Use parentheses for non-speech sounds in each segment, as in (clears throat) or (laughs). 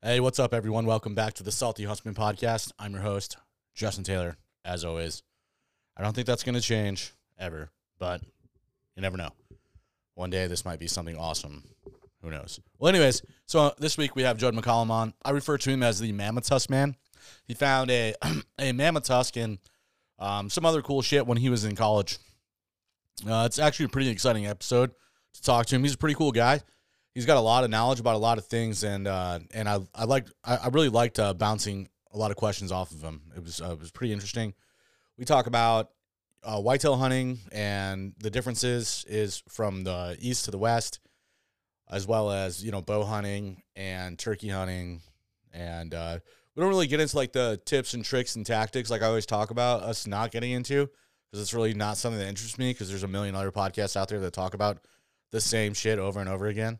Hey, what's up, everyone? Welcome back to the Salty Huntsman podcast. I'm your host, Justin Taylor, as always. I don't think that's going to change ever, but you never know. One day this might be something awesome. Who knows? Well, anyways, so this week we have Judd McCullum on. I refer to him as the Mammoth Tusk Man. He found a (clears throat) a mammoth tusk and um, some other cool shit when he was in college. Uh, it's actually a pretty exciting episode to talk to him. He's a pretty cool guy. He's got a lot of knowledge about a lot of things, and uh, and I I like I, I really liked uh, bouncing a lot of questions off of him. It was uh, it was pretty interesting. We talk about uh, whitetail hunting and the differences is from the east to the west, as well as you know bow hunting and turkey hunting, and uh, we don't really get into like the tips and tricks and tactics like I always talk about us not getting into because it's really not something that interests me because there's a million other podcasts out there that talk about the same shit over and over again.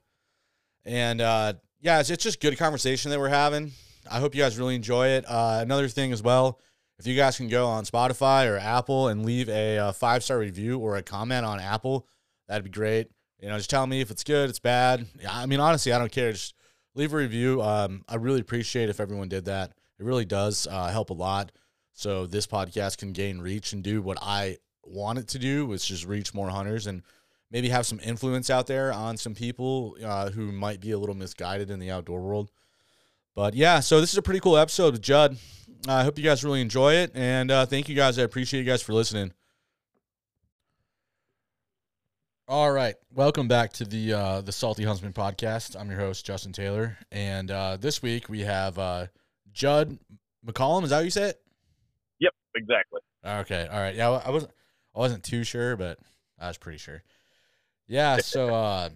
And uh, yeah, it's, it's just good conversation that we're having. I hope you guys really enjoy it. Uh, another thing as well, if you guys can go on Spotify or Apple and leave a, uh five star review or a comment on Apple, that'd be great. You know, just tell me if it's good, it's bad. I mean, honestly, I don't care. Just leave a review. Um, I really appreciate if everyone did that. It really does uh, help a lot. So this podcast can gain reach and do what I want it to do, which is reach more hunters and maybe have some influence out there on some people uh, who might be a little misguided in the outdoor world. But yeah, so this is a pretty cool episode with Judd. I hope you guys really enjoy it, and uh, thank you guys. I appreciate you guys for listening. All right, welcome back to the uh, the Salty Huntsman podcast. I'm your host Justin Taylor, and uh, this week we have uh, Judd McCullum. Is that how you say it? Yep, exactly. Okay, all right. Yeah, I wasn't I wasn't too sure, but I was pretty sure. Yeah, so uh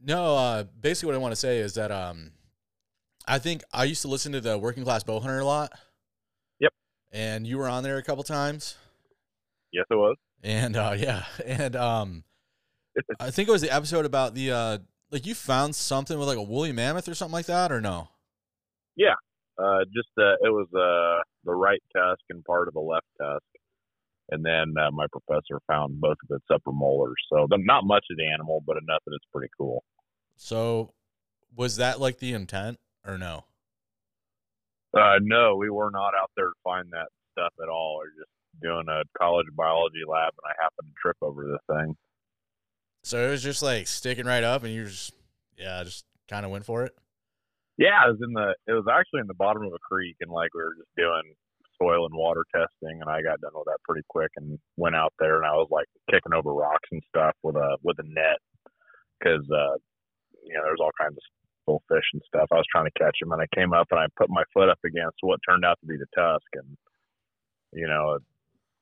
no, uh basically what I want to say is that um I think I used to listen to the Working Class Bow Hunter a lot. Yep. And you were on there a couple times. Yes, it was. And uh yeah, (laughs) and um (laughs) I think it was the episode about the uh like you found something with like a woolly mammoth or something like that or no? Yeah. Uh, just uh, it was uh, the right tusk and part of the left tusk, and then uh, my professor found both of its upper molars. So not much of the animal, but enough that it's pretty cool. So was that like the intent or no? Uh, no, we were not out there to find that stuff at all. We are just doing a college biology lab, and I happened to trip over the thing. So it was just like sticking right up and you just yeah, just kind of went for it. Yeah, it was in the. It was actually in the bottom of a creek, and like we were just doing soil and water testing, and I got done with that pretty quick, and went out there, and I was like kicking over rocks and stuff with a with a net, because uh, you know there's all kinds of little fish and stuff. I was trying to catch them, and I came up and I put my foot up against what turned out to be the tusk, and you know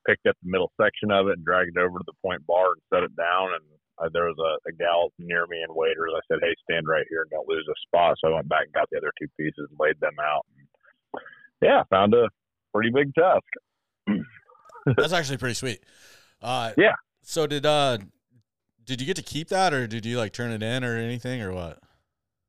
picked up the middle section of it and dragged it over to the point bar and set it down, and uh, there was a, a gal near me in waders. I said, "Hey, stand right here and don't lose a spot." So I went back and got the other two pieces and laid them out. And, yeah, found a pretty big tusk. (laughs) That's actually pretty sweet. Uh, Yeah. So did uh, did you get to keep that, or did you like turn it in, or anything, or what?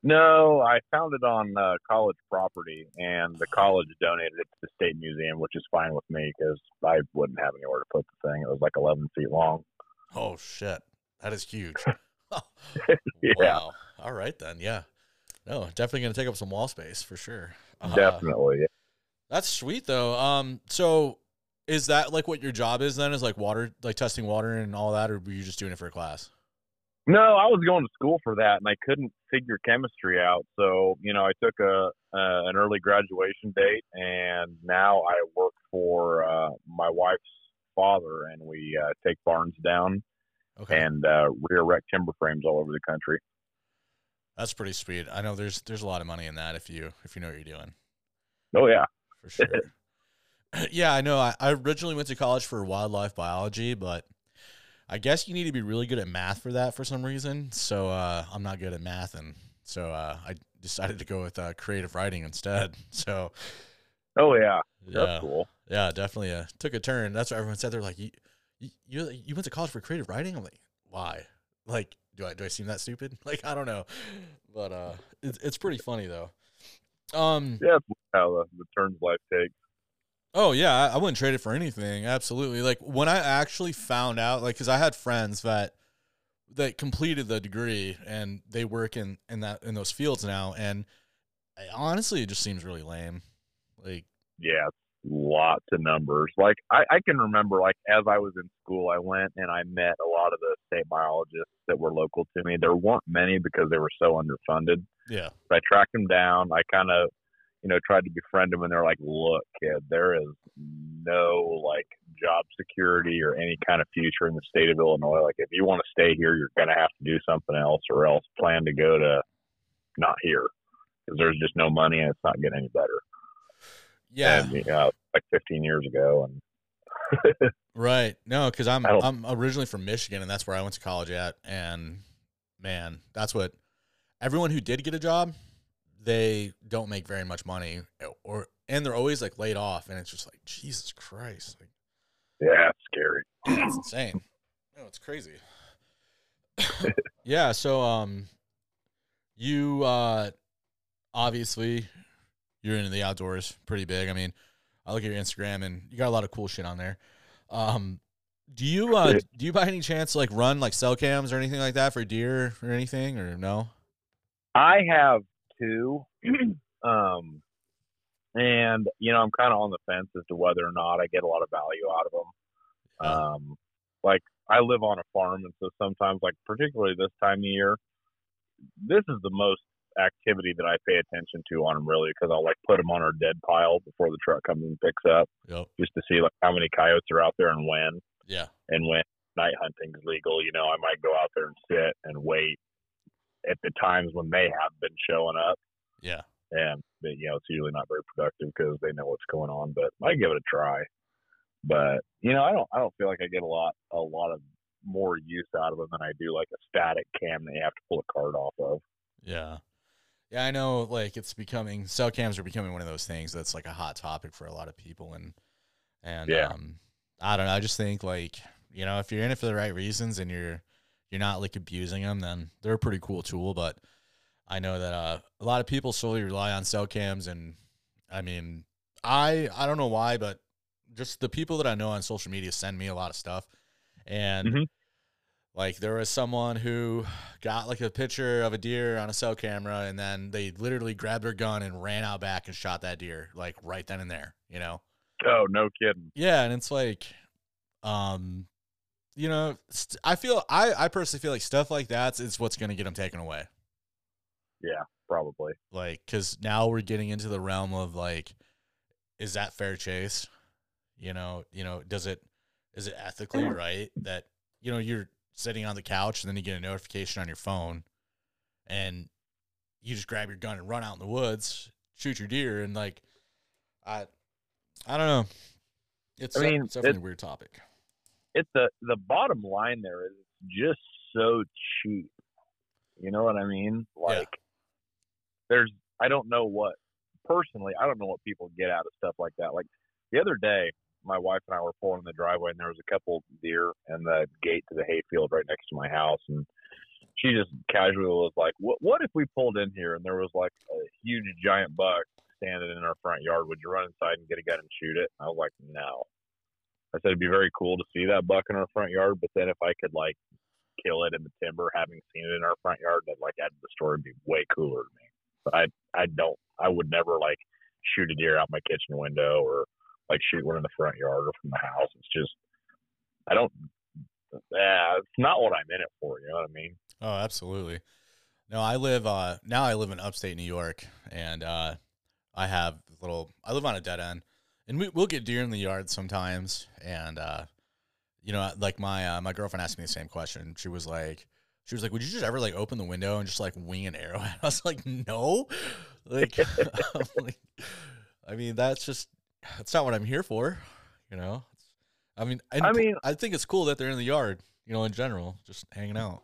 No, I found it on uh, college property, and the college donated it to the state museum, which is fine with me because I wouldn't have anywhere to put the thing. It was like 11 feet long. Oh shit, that is huge. (laughs) (laughs) yeah, Wow. All right then. Yeah. No, definitely gonna take up some wall space for sure. Uh, definitely. That's sweet though. Um. So is that like what your job is then? Is like water, like testing water and all that, or were you just doing it for a class? No, I was going to school for that, and I couldn't figure chemistry out. So, you know, I took a uh, an early graduation date, and now I work for uh, my wife's father, and we uh, take barns down Okay. and uh, rear erect timber frames all over the country. That's pretty sweet. I know there's there's a lot of money in that if you if you know what you're doing. Oh yeah, for sure. (laughs) yeah, I know. I, I originally went to college for wildlife biology, but I guess you need to be really good at math for that for some reason. So uh, I'm not good at math, and so uh, I decided to go with uh, creative writing instead. (laughs) So oh yeah, yeah, that's cool. yeah, definitely uh, took a turn. That's what everyone said. They're like, you, you, you you went to college for creative writing? I'm like, why? Like, do I do I seem that stupid? (laughs) Like, I don't know, but uh, it's it's pretty funny though. Um, Yeah, that's how the, turns life takes. Oh yeah, I, I wouldn't trade it for anything. Absolutely. Like when I actually found out, like, because I had friends that that completed the degree and they work in in that in those fields now, and honestly, it just seems really lame. Like, yeah, lots of numbers. Like I, I can remember, like as I was in school, I went and I met a lot of the state biologists that were local to me. There weren't many because they were so underfunded. yeah, But I tracked them down. I kind of, you know, tried to befriend them, and they're like, "Look, kid, there is no like job security or any kind of future in the state of Illinois. Like, if you want to stay here, you're gonna have to do something else, or else plan to go to not here because there's just no money and it's not getting any better." Yeah, And, you know, like 15 years ago, and (laughs) right. No, because I'm I'm originally from Michigan, and that's where I went to college at. And man, that's what everyone who did get a job, they don't make very much money, or and they're always like laid off, and it's just like Jesus Christ, like yeah, it's scary. that's insane. No, it's crazy. (laughs) yeah. So, um, you uh, obviously you're into the outdoors pretty big. I mean, I look at your Instagram and you got a lot of cool shit on there. Um, do you uh, do you by any chance like run like cell cams or anything like that for deer or anything or no? I have two, (clears throat) um, and you know, I'm kind of on the fence as to whether or not I get a lot of value out of them. Um, like I live on a farm, and so sometimes, like particularly this time of year, this is the most activity that I pay attention to on them really because I'll like put them on our dead pile before the truck comes and picks up Yep. just to see like how many coyotes are out there and when Yeah. and when night hunting is legal, you know, I might go out there and sit and wait at the times when they have been showing up Yeah. and but, you know it's usually not very productive because they know what's going on but i give it a try but you know i don't i don't feel like i get a lot a lot of more use out of them than i do like a static cam that you have to pull a card off of Yeah. Yeah, I know like it's becoming cell cams are becoming one of those things that's like a hot topic for a lot of people and and Yeah. um I don't know, I just think like, you know, if you're in it for the right reasons and you're you're not like abusing them, then they're a pretty cool tool, but I know that uh a lot of people solely rely on cell cams and I mean, I I don't know why, but just the people that I know on social media send me a lot of stuff and Mhm. Like there was someone who got like a picture of a deer on a cell camera and then they literally grabbed their gun and ran out back and shot that deer like right then and there, you know? oh no kidding Yeah, and it's like um you know, st- I feel I I personally feel like stuff like that's what's going to get them taken away. yeah probably Like cuz now we're getting into the realm of like is that fair chase? You know, you know, does it is it ethically (clears throat) right that you know you're sitting on the couch and then you get a notification on your phone and you just grab your gun and run out in the woods, shoot your deer and like I I don't know. It's, I mean, it's definitely it- a weird topic. it's the the bottom line there is it's just so cheap you know what i mean Yeah. like there's i don't know what personally i don't know what people get out of stuff like that like the other day my wife and i were pulling in the driveway and there was a couple deer in the gate to the hayfield right next to my house and she just casually was like what what if we pulled in here and there was like a huge giant buck standing in our front yard? Would you run inside and get a gun and shoot it? I was like no. I said it'd be very cool to see that buck in our front yard, but then if I could like kill it in the timber, having seen it in our front yard, then like that the story would be way cooler to me. But I I don't I would never like shoot a deer out my kitchen window or like shoot one in the front yard or from the house. It's just I don't yeah, it's not what I'm in it for, you know what I mean? Oh, absolutely. No, I live uh now I live in upstate New York and uh I have little I live on a dead end. And we we'll get deer in the yard sometimes and uh you know, like my uh, my girlfriend asked me the same question. She was like she was like, "Would you just ever like open the window and just like wing an arrow?" And (laughs) I was like, "No." Like, (laughs) like I mean, that's just that's not what I'm here for, you know. I mean, and I mean- I think it's cool that they're in the yard, you know, in general, just hanging out.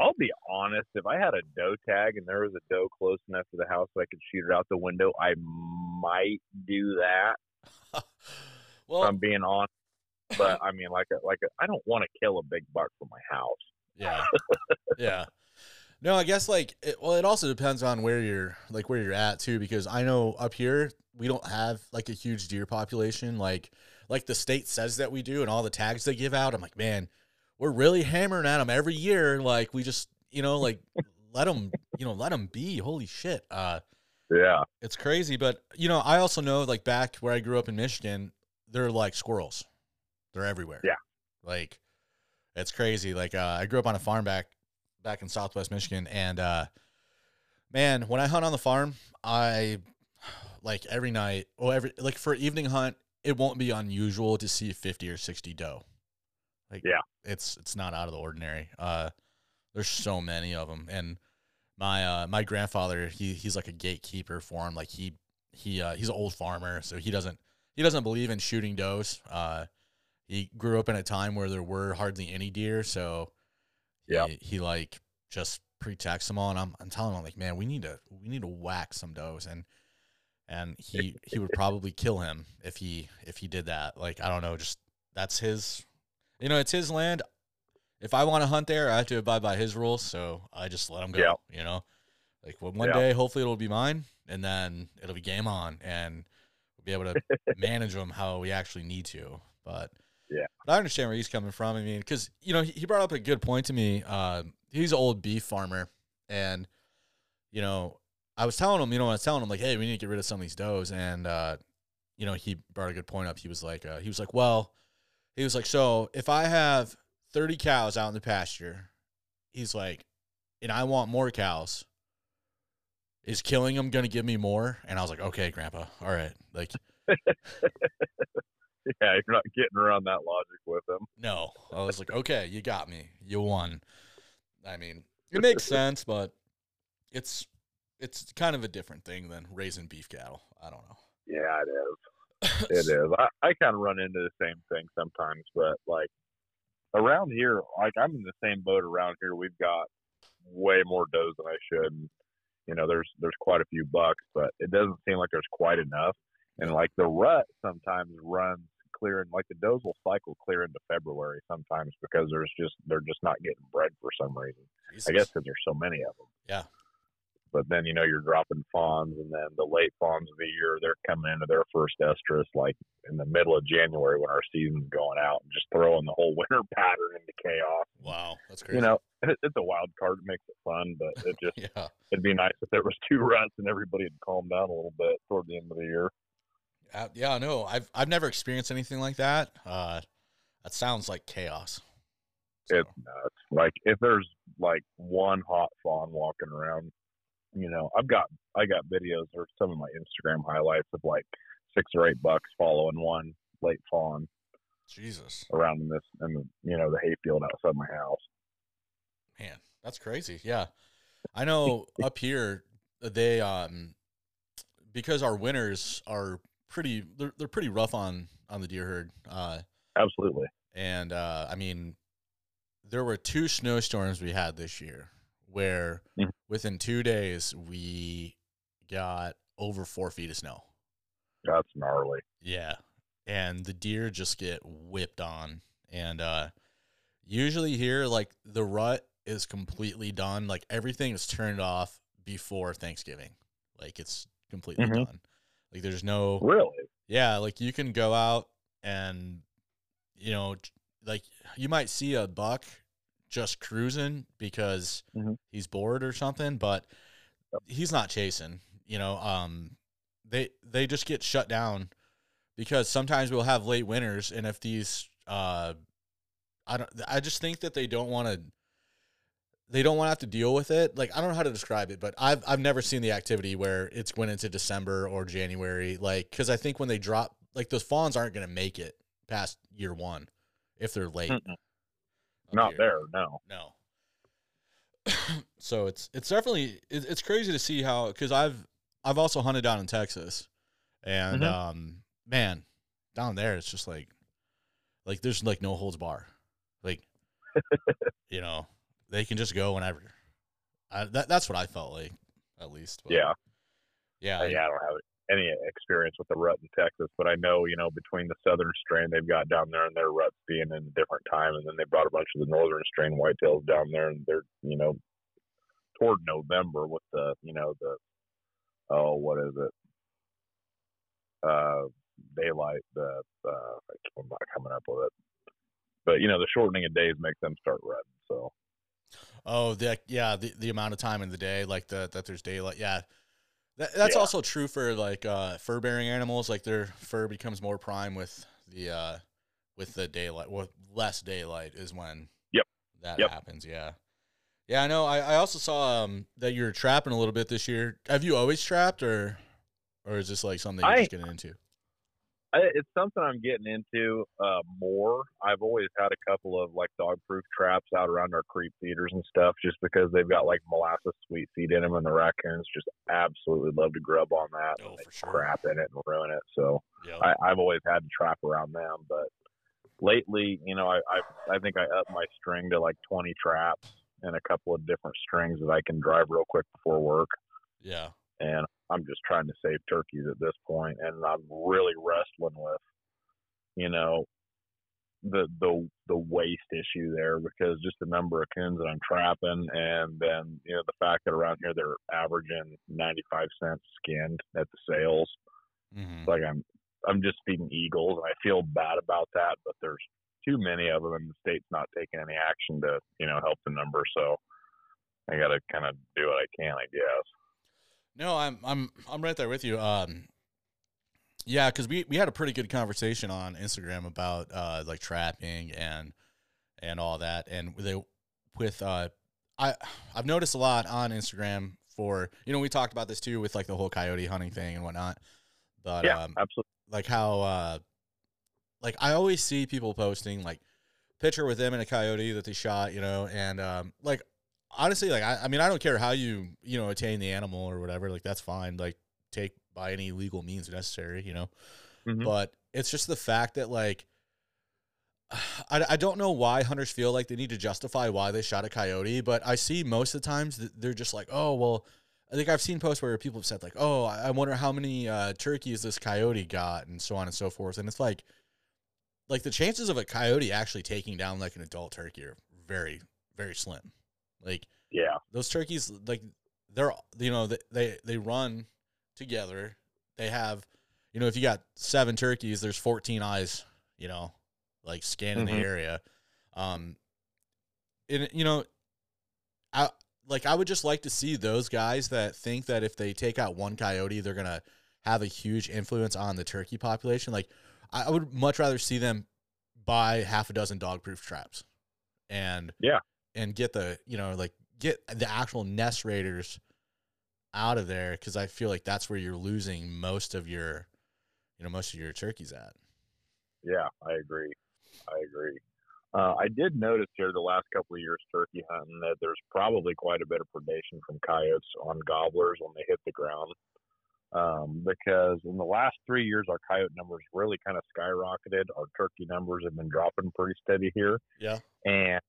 I'll be honest, if I had a doe tag and there was a doe close enough to the house that I could shoot it out the window, I might do that. (laughs) well, I'm being honest. But I mean, like, a, like a, I don't want to kill a big buck from my house. Yeah. (laughs) yeah. No, I guess like it, well, it also depends on where you're like where you're at too, because I know up here we don't have like a huge deer population, like like the state says that we do, and all the tags they give out. I'm like, man, we're really hammering at them every year. Like we just, you know, like (laughs) let them, you know, let them be. Holy shit. Uh, Yeah. It's crazy, but you know, I also know like back where I grew up in Michigan, they're like squirrels. They're everywhere. Yeah. Like it's crazy. Like uh, I grew up on a farm back back in Southwest Michigan, and uh, man, when I hunt on the farm, I like every night or every like for evening hunt, it won't be unusual to see fifty or sixty doe. Like Yeah. it's it's not out of the ordinary. Uh, there's so many of them, and my uh my grandfather he he's like a gatekeeper for him. Like he he uh, he's an old farmer, so he doesn't he doesn't believe in shooting does. Uh, he grew up in a time where there were hardly any deer, so Yeah. he, he like just protects them all. And I'm I'm telling him like, man, we need to we need to whack some does, and and he he would probably kill him if he if he did that. Like I don't know, just that's his, you know, it's his land. If I want to hunt there, I have to abide by his rules, so I just let him go. Yeah. You know, like one one Yeah. day, hopefully it'll be mine, and then it'll be game on, and we'll be able to (laughs) manage them how we actually need to. But Yeah. but I understand where he's coming from. I mean, because you know he, he brought up a good point to me. Uh, he's an old beef farmer, and you know I was telling him, you know, I was telling him like, hey, we need to get rid of some of these does, and uh, you know he brought a good point up. He was like, uh, he was like, well, he was like, so if I have thirty cows out in the pasture, he's like, and I want more cows. Is killing them going to give me more? And I was like, okay, Grandpa, all right. Like, (laughs) (laughs) Yeah, you're not getting around that logic with them. No, I was like, okay, you got me, you won. I mean, it (laughs) makes sense, but it's it's kind of a different thing than raising beef cattle. I don't know. Yeah, it is. (laughs) It is. I, I kind of run into the same thing sometimes, but like around here, like I'm in the same boat around here. We've got way more does than I should. And, you know, there's there's quite a few bucks, but it doesn't seem like there's quite enough. And like the rut sometimes runs clear, and like the does will cycle clear into February sometimes because there's just they're just not getting bred for some reason. I guess because there's so many of them. Yeah. But then you know you're dropping fawns, and then the late fawns of the year they're coming into their first estrus like in the middle of January when our season's going out, and just throwing the whole (laughs) winter pattern into chaos. Wow, that's crazy. You know, (laughs) it, it's a wild card. It makes it fun, but it (laughs) just yeah, it'd be nice if there was two ruts and everybody had calmed down a little bit toward the end of the year. Uh, yeah, no, I've I've never experienced anything like that. Uh, that sounds like chaos. So, It's nuts. Like if there's like one hot fawn walking around, you know, I've got I got videos or some of my Instagram highlights of like six or eight bucks following one late fawn Jesus, around in this the you know the hayfield outside my house. man, that's crazy. Yeah, I know (laughs) up here they um because our winters are pretty they're, they're pretty rough on on the deer herd. Uh, Absolutely. And uh, I mean, there were two snowstorms we had this year where Mhm. within two days we got over four feet of snow. That's gnarly. Yeah. And the deer just get whipped on. And uh, usually here, like the rut is completely done. Like everything is turned off before Thanksgiving. Like it's completely Mhm. done. Like there's no Really? yeah, like you can go out and you know, like you might see a buck just cruising because Mhm. he's bored or something, but he's not chasing. You know, um, they they just get shut down because sometimes we'll have late winters, and if these, uh, I don't, I just think that they don't want to. They don't want to have to deal with it. Like I don't know how to describe it, but I've I've never seen the activity where it's went into December or January. Like because I think when they drop, like those fawns aren't going to make it past year one if they're late. Mm-mm. Not here. there. No. No. (coughs) so it's it's definitely it, it's crazy to see how because I've I've also hunted down in Texas, and Mhm. um man, down there it's just like like there's like no holds bar, like (laughs) you know they can just go whenever. I, that that's what I felt like at least. but Yeah. yeah, Uh, yeah, I don't have any experience with the rut in Texas, but I know, you know, between the southern strain they've got down there and their ruts being in a different time, and then they brought a bunch of the northern strain whitetails down there, and they're, you know, toward November with the, you know, the, oh, what is it? Uh, daylight, the, uh, I'm not coming up with it. But, you know, the shortening of days makes them start rutting, so. Oh, the yeah, the, the amount of time in the day, like the that there's daylight. Yeah, That, that's Yeah. also true for like uh, fur bearing animals. Like their fur becomes more prime with the uh, with the daylight, with less daylight is when Yep. that Yep. happens. Yeah, yeah. I know. I, I also saw um, that you're trapping a little bit this year. Have you always trapped, or or is this like something you're I- just getting into? I, it's something I'm getting into uh, more. I've always had a couple of like dog proof traps out around our creep feeders and stuff, just because they've got like molasses sweet seed in them, and the raccoons just absolutely love to grub on that. Oh, and they sure. crap in it and ruin it. So Yeah. I, I've always had to trap around them, but lately, you know, I, I I think I upped my string to like 20 traps and a couple of different strings that I can drive real quick before work yeah. And I'm just trying to save turkeys at this point, and I'm really wrestling with, you know, the the the waste issue there because just the number of coons that I'm trapping, and then you know the fact that around here they're averaging 95 cents skinned at the sales. hmm It's like I'm I'm just feeding eagles, and I feel bad about that, but there's too many of them, and the state's not taking any action to you know help the number, so. I gotta kind of do what I can, I guess. No, I'm I'm I'm right there with you. Um, yeah, because we we had a pretty good conversation on Instagram about uh like trapping and and all that, and they with uh I I've noticed a lot on Instagram for you know we talked about this too with like the whole coyote hunting thing and whatnot, but yeah, um absolutely. like how uh like I always see people posting like picture with them and a coyote that they shot, you know, and um like honestly like I, I mean I don't care how you you know attain the animal or whatever, like that's fine. Like take by any legal means necessary, you know. Mhm. But it's just the fact that like (sighs) I, I don't know why hunters feel like they need to justify why they shot a coyote, but I see most of the times that they're just like, oh well, I think I've seen posts where people have said like, oh, I I wonder how many uh, turkeys this coyote got, and so on and so forth, and it's like, like the chances of a coyote actually taking down like an adult turkey are very very slim. Like Yeah. those turkeys like they're you know they they, they run together they have you know if you got seven turkeys there's 14 eyes you know like scanning Mhm. the area um and you know i like i would just like to see those guys that think that if they take out one coyote they're gonna have a huge influence on the turkey population like I would much rather see them buy half a dozen dog proof traps and Yeah. And get the you know like get the actual nest raiders out of there because I feel like that's where you're losing most of your you know most of your turkeys at. Yeah, I agree. I agree. Uh, I did notice here the last couple of years turkey hunting that there's probably quite a bit of predation from coyotes on gobblers when they hit the ground. Um, because in the last three years, our coyote numbers really kind of skyrocketed. Our turkey numbers have been dropping pretty steady here. Yeah. And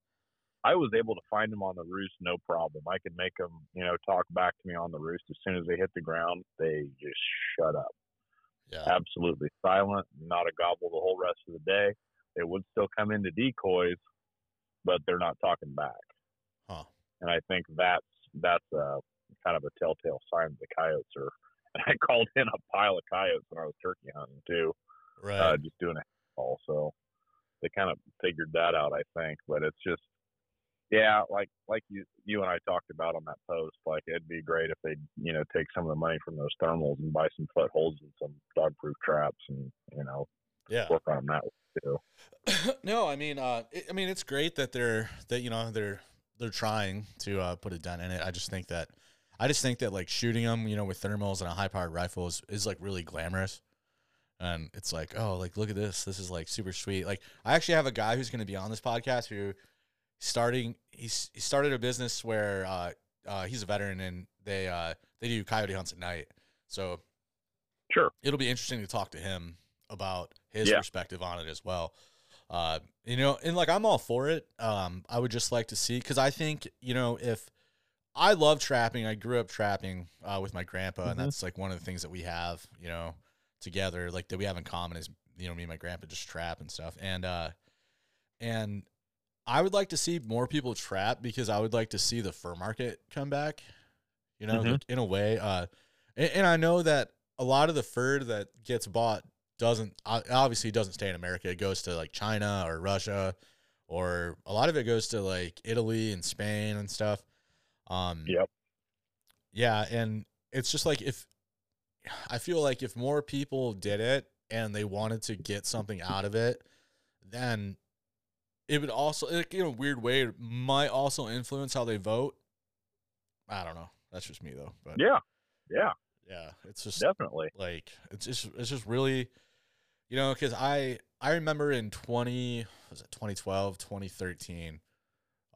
I was able to find them on the roost no problem. I could make them, you know, talk back to me on the roost as soon as they hit the ground. They just shut up Yeah. absolutely silent, not a gobble the whole rest of the day. They would still come into decoys, but they're not talking back. Huh. And I think that's that's a kind of a telltale sign that the coyotes are. (laughs) I called in a pile of coyotes when I was turkey hunting too, Right. uh, just doing a call. So they kind of figured that out, I think. But it's just, yeah, like like you you and I talked about on that post. Like it'd be great if they you know take some of the money from those thermals and buy some footholds and some dog proof traps and you know yeah. work on that too. (coughs) no, I mean, uh, it, I mean, it's great that they're that you know they're they're trying to uh, put a dent in it. I just think that I just think that like shooting them, you know, with thermals and a high powered rifle is, is like really glamorous. And it's like, oh, like look at this. This is like super sweet. Like I actually have a guy who's going to be on this podcast who starting he's he started a business where uh, uh, he's a veteran and they uh, they do coyote hunts at night. So Sure. it'll be interesting to talk to him about his Yeah. perspective on it as well. Uh, you know, and like I'm all for it. Um, I would just like to see because I think you know if I love trapping, I grew up trapping uh, with my grandpa, and Mhm. that's like one of the things that we have, you know, together, like that we have in common is you know me and my grandpa just trap and stuff, and uh, and I would like to see more people trap because I would like to see the fur market come back. You know, Mhm. in a way, uh, and, and I know that a lot of the fur that gets bought doesn't obviously doesn't stay in America. It goes to like China or Russia, or a lot of it goes to like Italy and Spain and stuff. Um, Yep. yeah, and it's just like if I feel like if more people did it and they wanted to get something out of it, then it would also, like, in a weird way, it might also influence how they vote. I don't know. That's just me though. But Yeah, yeah, yeah, it's just definitely. like it's just it's just really you know because i i remember in 20 was it 2012 2013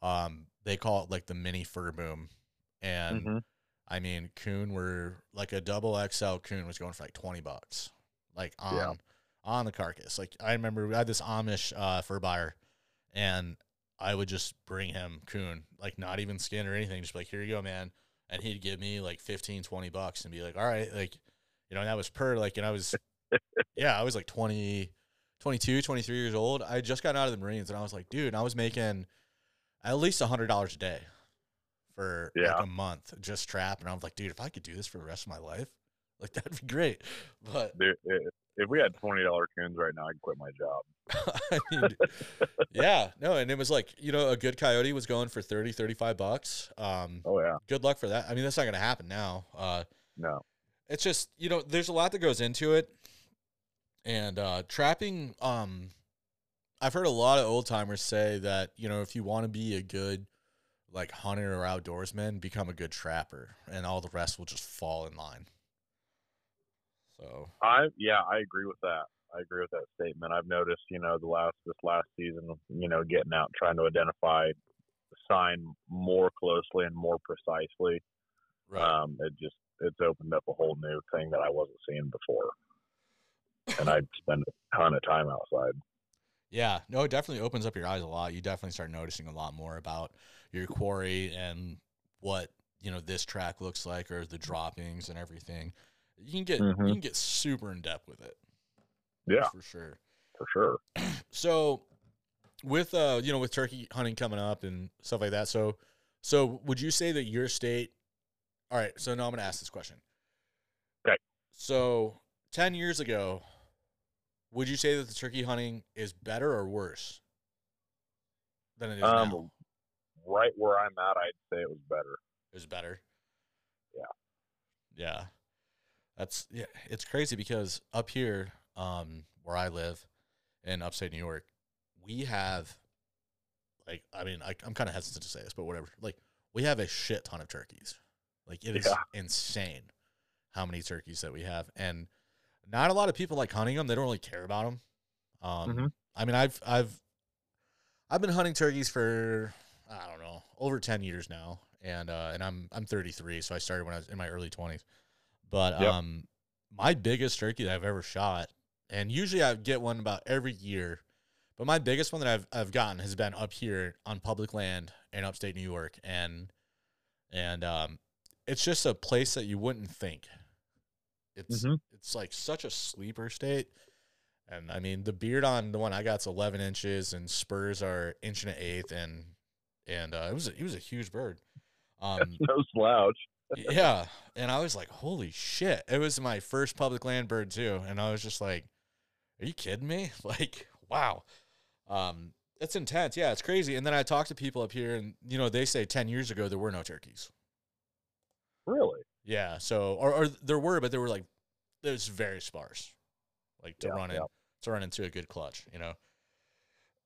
um they call it like the mini fur boom and Mhm. i mean coon were like a double xl coon was going for like 20 bucks like on Yeah. on the carcass like i remember we had this amish uh fur buyer and i would just bring him coon like not even skin or anything just be like here you go man and he'd give me like 15 20 bucks and be like all right like you know that was per like and i was (laughs) yeah i was like 20 22 23 years old. I just got out of the marines and i was like dude i was making at least a hundred dollars a day for Yeah. like a month just trap and i was like dude if i could do this for the rest of my life like (laughs) that'd be great. But Dude, if we had twenty dollar coons right now, I'd quit my job. (laughs) I mean, (laughs) yeah, no, and it was like, you know, a good coyote was going for 30, 35 bucks. Um, Oh yeah, good luck for that. I mean, that's not going to happen now. Uh, no, it's just, you know, there's a lot that goes into it. And uh, trapping, um, I've heard a lot of old timers say that, you know, if you want to be a good like hunter or outdoorsman, become a good trapper and all the rest will just fall in line. So, I yeah, I agree with that. I agree with that statement. I've noticed, you know, the last this last season, you know, getting out trying to identify the sign more closely and more precisely. right. Um, it just it's opened up a whole new thing that I wasn't seeing before, and I spend a ton of time outside. Yeah, no, it definitely opens up your eyes a lot. You definitely start noticing a lot more about your quarry and what you know this track looks like, or the droppings and everything. You can get Mhm. you can get super in depth with it. Yeah, for sure. for sure. (clears throat) So, with uh, you know, with turkey hunting coming up and stuff like that. So, so would you say that your state? All right. So now I'm going to ask this question. Okay. So ten years ago, would you say that the turkey hunting is better or worse than it is Um, now? Right where I'm at, I'd say it was better. It was better. Yeah. Yeah. That's yeah. It's crazy because up here, um, where I live in upstate New York, we have like I mean I, I'm kind of hesitant to say this, but whatever. Like we have a shit ton of turkeys. Like it is Yeah. insane how many turkeys that we have, and not a lot of people like hunting them. They don't really care about them. Um, Mhm. I mean, I've I've I've been hunting turkeys for I don't know over ten years now, and uh, and I'm I'm 33, so I started when I was in my early 20s. But Yep. um, my biggest turkey that I've ever shot, and usually I get one about every year, but my biggest one that I've I've gotten has been up here on public land in upstate New York, and and um, it's just a place that you wouldn't think. It's Mhm. it's like such a sleeper state. And I mean, the beard on the one I got's 11 inches, and spurs are inch and an eighth, and and uh, it was a, he was a huge bird. (laughs) Um, no slouch. Yeah, and I was like, holy shit! It was my first public land bird too, and I was just like, are you kidding me? (laughs) Like, wow. Um, it's intense. Yeah, it's crazy. And then I talked to people up here, and you know, they say 10 years ago there were no turkeys. Really? Yeah. So, or, or there were, but they were like, there's very sparse, like to Yeah, run in, yeah. to run into a good clutch. You know,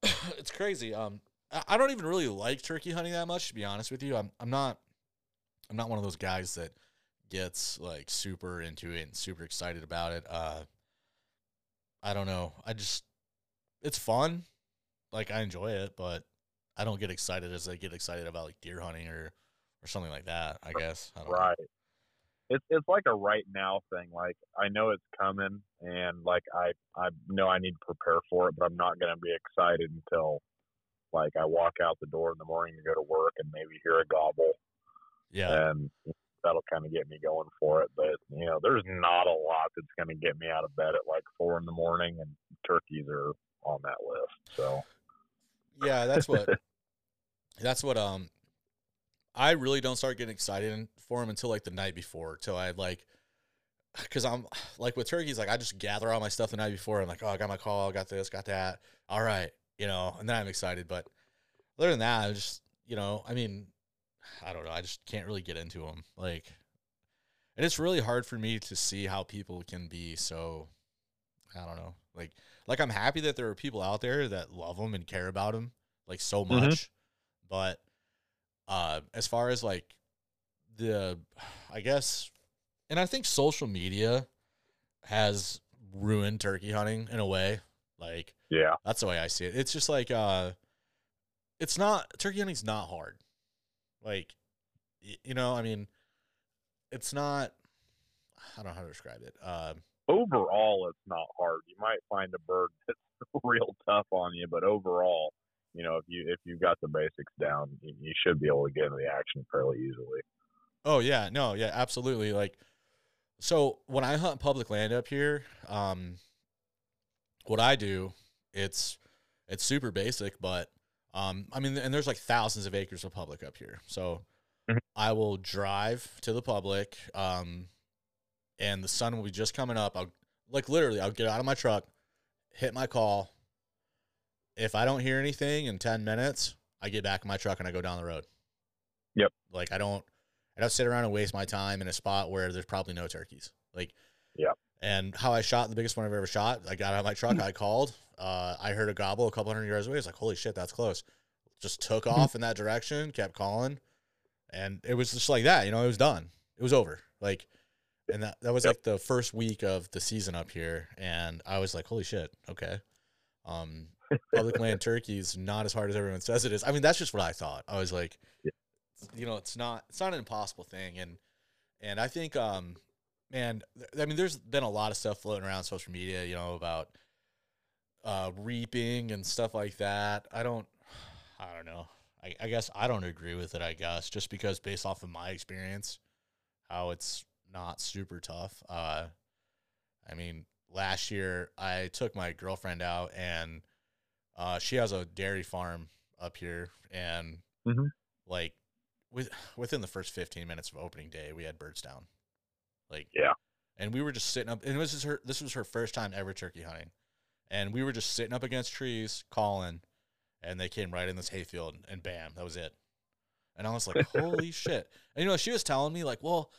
(clears throat) it's crazy. Um, I, I don't even really like turkey hunting that much, to be honest with you. I'm, I'm not, I'm not one of those guys that gets like super into it and super excited about it. Uh, I don't know. I just, it's fun. Like I enjoy it, but I don't get excited as I get excited about like deer hunting or, or something like that. I guess. I don't know. Right. It's it's like a right now thing. Like I know it's coming, and like I I know I need to prepare for it, but I'm not gonna be excited until like I walk out the door in the morning to go to work and maybe hear a gobble, Yeah. and that'll kind of get me going for it. But you know, there's not a lot that's gonna get me out of bed at like four in the morning, and turkeys are on that list. So Yeah, that's what (laughs) that's what um I really don't start getting excited for them until like the night before, till I like because I'm like with turkeys, like I just gather all my stuff the night before. I'm like, oh, I got my call, I got this, got that. All right, you know, and then I'm excited. But other than that, I just you know, I mean, I don't know, I just can't really get into them. Like and it's really hard for me to see how people can be so I don't know. Like like I'm happy that there are people out there that love them and care about them like so Mhm. much. But uh as far as like the I guess and I think social media has ruined turkey hunting in a way. Like Yeah. that's the way I see it. It's just like uh it's not turkey hunting's not hard. Like you know, I mean it's not I don't know how to describe it. Um Overall, it's not hard. You might find a bird (laughs) that's (laughs) real tough on you, but overall, you know, if you if you've got the basics down, you, you should be able to get into the action fairly easily. Oh yeah, no, yeah, absolutely. Like, so when I hunt public land up here, um, what I do, it's it's super basic, but um, I mean, and there's like thousands of acres of public up here, so Mhm. I will drive to the public, um, and the sun will be just coming up. I'll like literally, I'll get out of my truck, hit my call. If I don't hear anything in ten minutes, I get back in my truck and I go down the road. Yep. Like I don't I don't sit around and waste my time in a spot where there's probably no turkeys. Like, yeah. And how I shot the biggest one I've ever shot, I got out of my truck, I called, uh, I heard a gobble a couple hundred yards away. It's like, holy shit, that's close. Just took off in that direction, kept calling, and it was just like that. You know, it was done. It was over. Like, and that that was Yep. like the first week of the season up here, and I was like, holy shit, okay. Um, (laughs) public land turkey is not as hard as everyone says it is. I mean, that's just what I thought. I was like, Yeah. you know, it's not it's not an impossible thing, and and I think, um, man, I mean, there's been a lot of stuff floating around social media, you know, about uh, reaping and stuff like that. I don't, I don't know. I, I guess I don't agree with it. I guess just because based off of my experience, how it's not super tough. Uh, I mean, last year I took my girlfriend out and uh, she has a dairy farm up here, and Mhm. like with within the first 15 minutes of opening day, we had birds down. Like Yeah. and we were just sitting up, and this is her this was her first time ever turkey hunting, and we were just sitting up against trees calling, and they came right in this hayfield, and bam, that was it. And I was like, (laughs) holy shit! And you know, she was telling me like, well,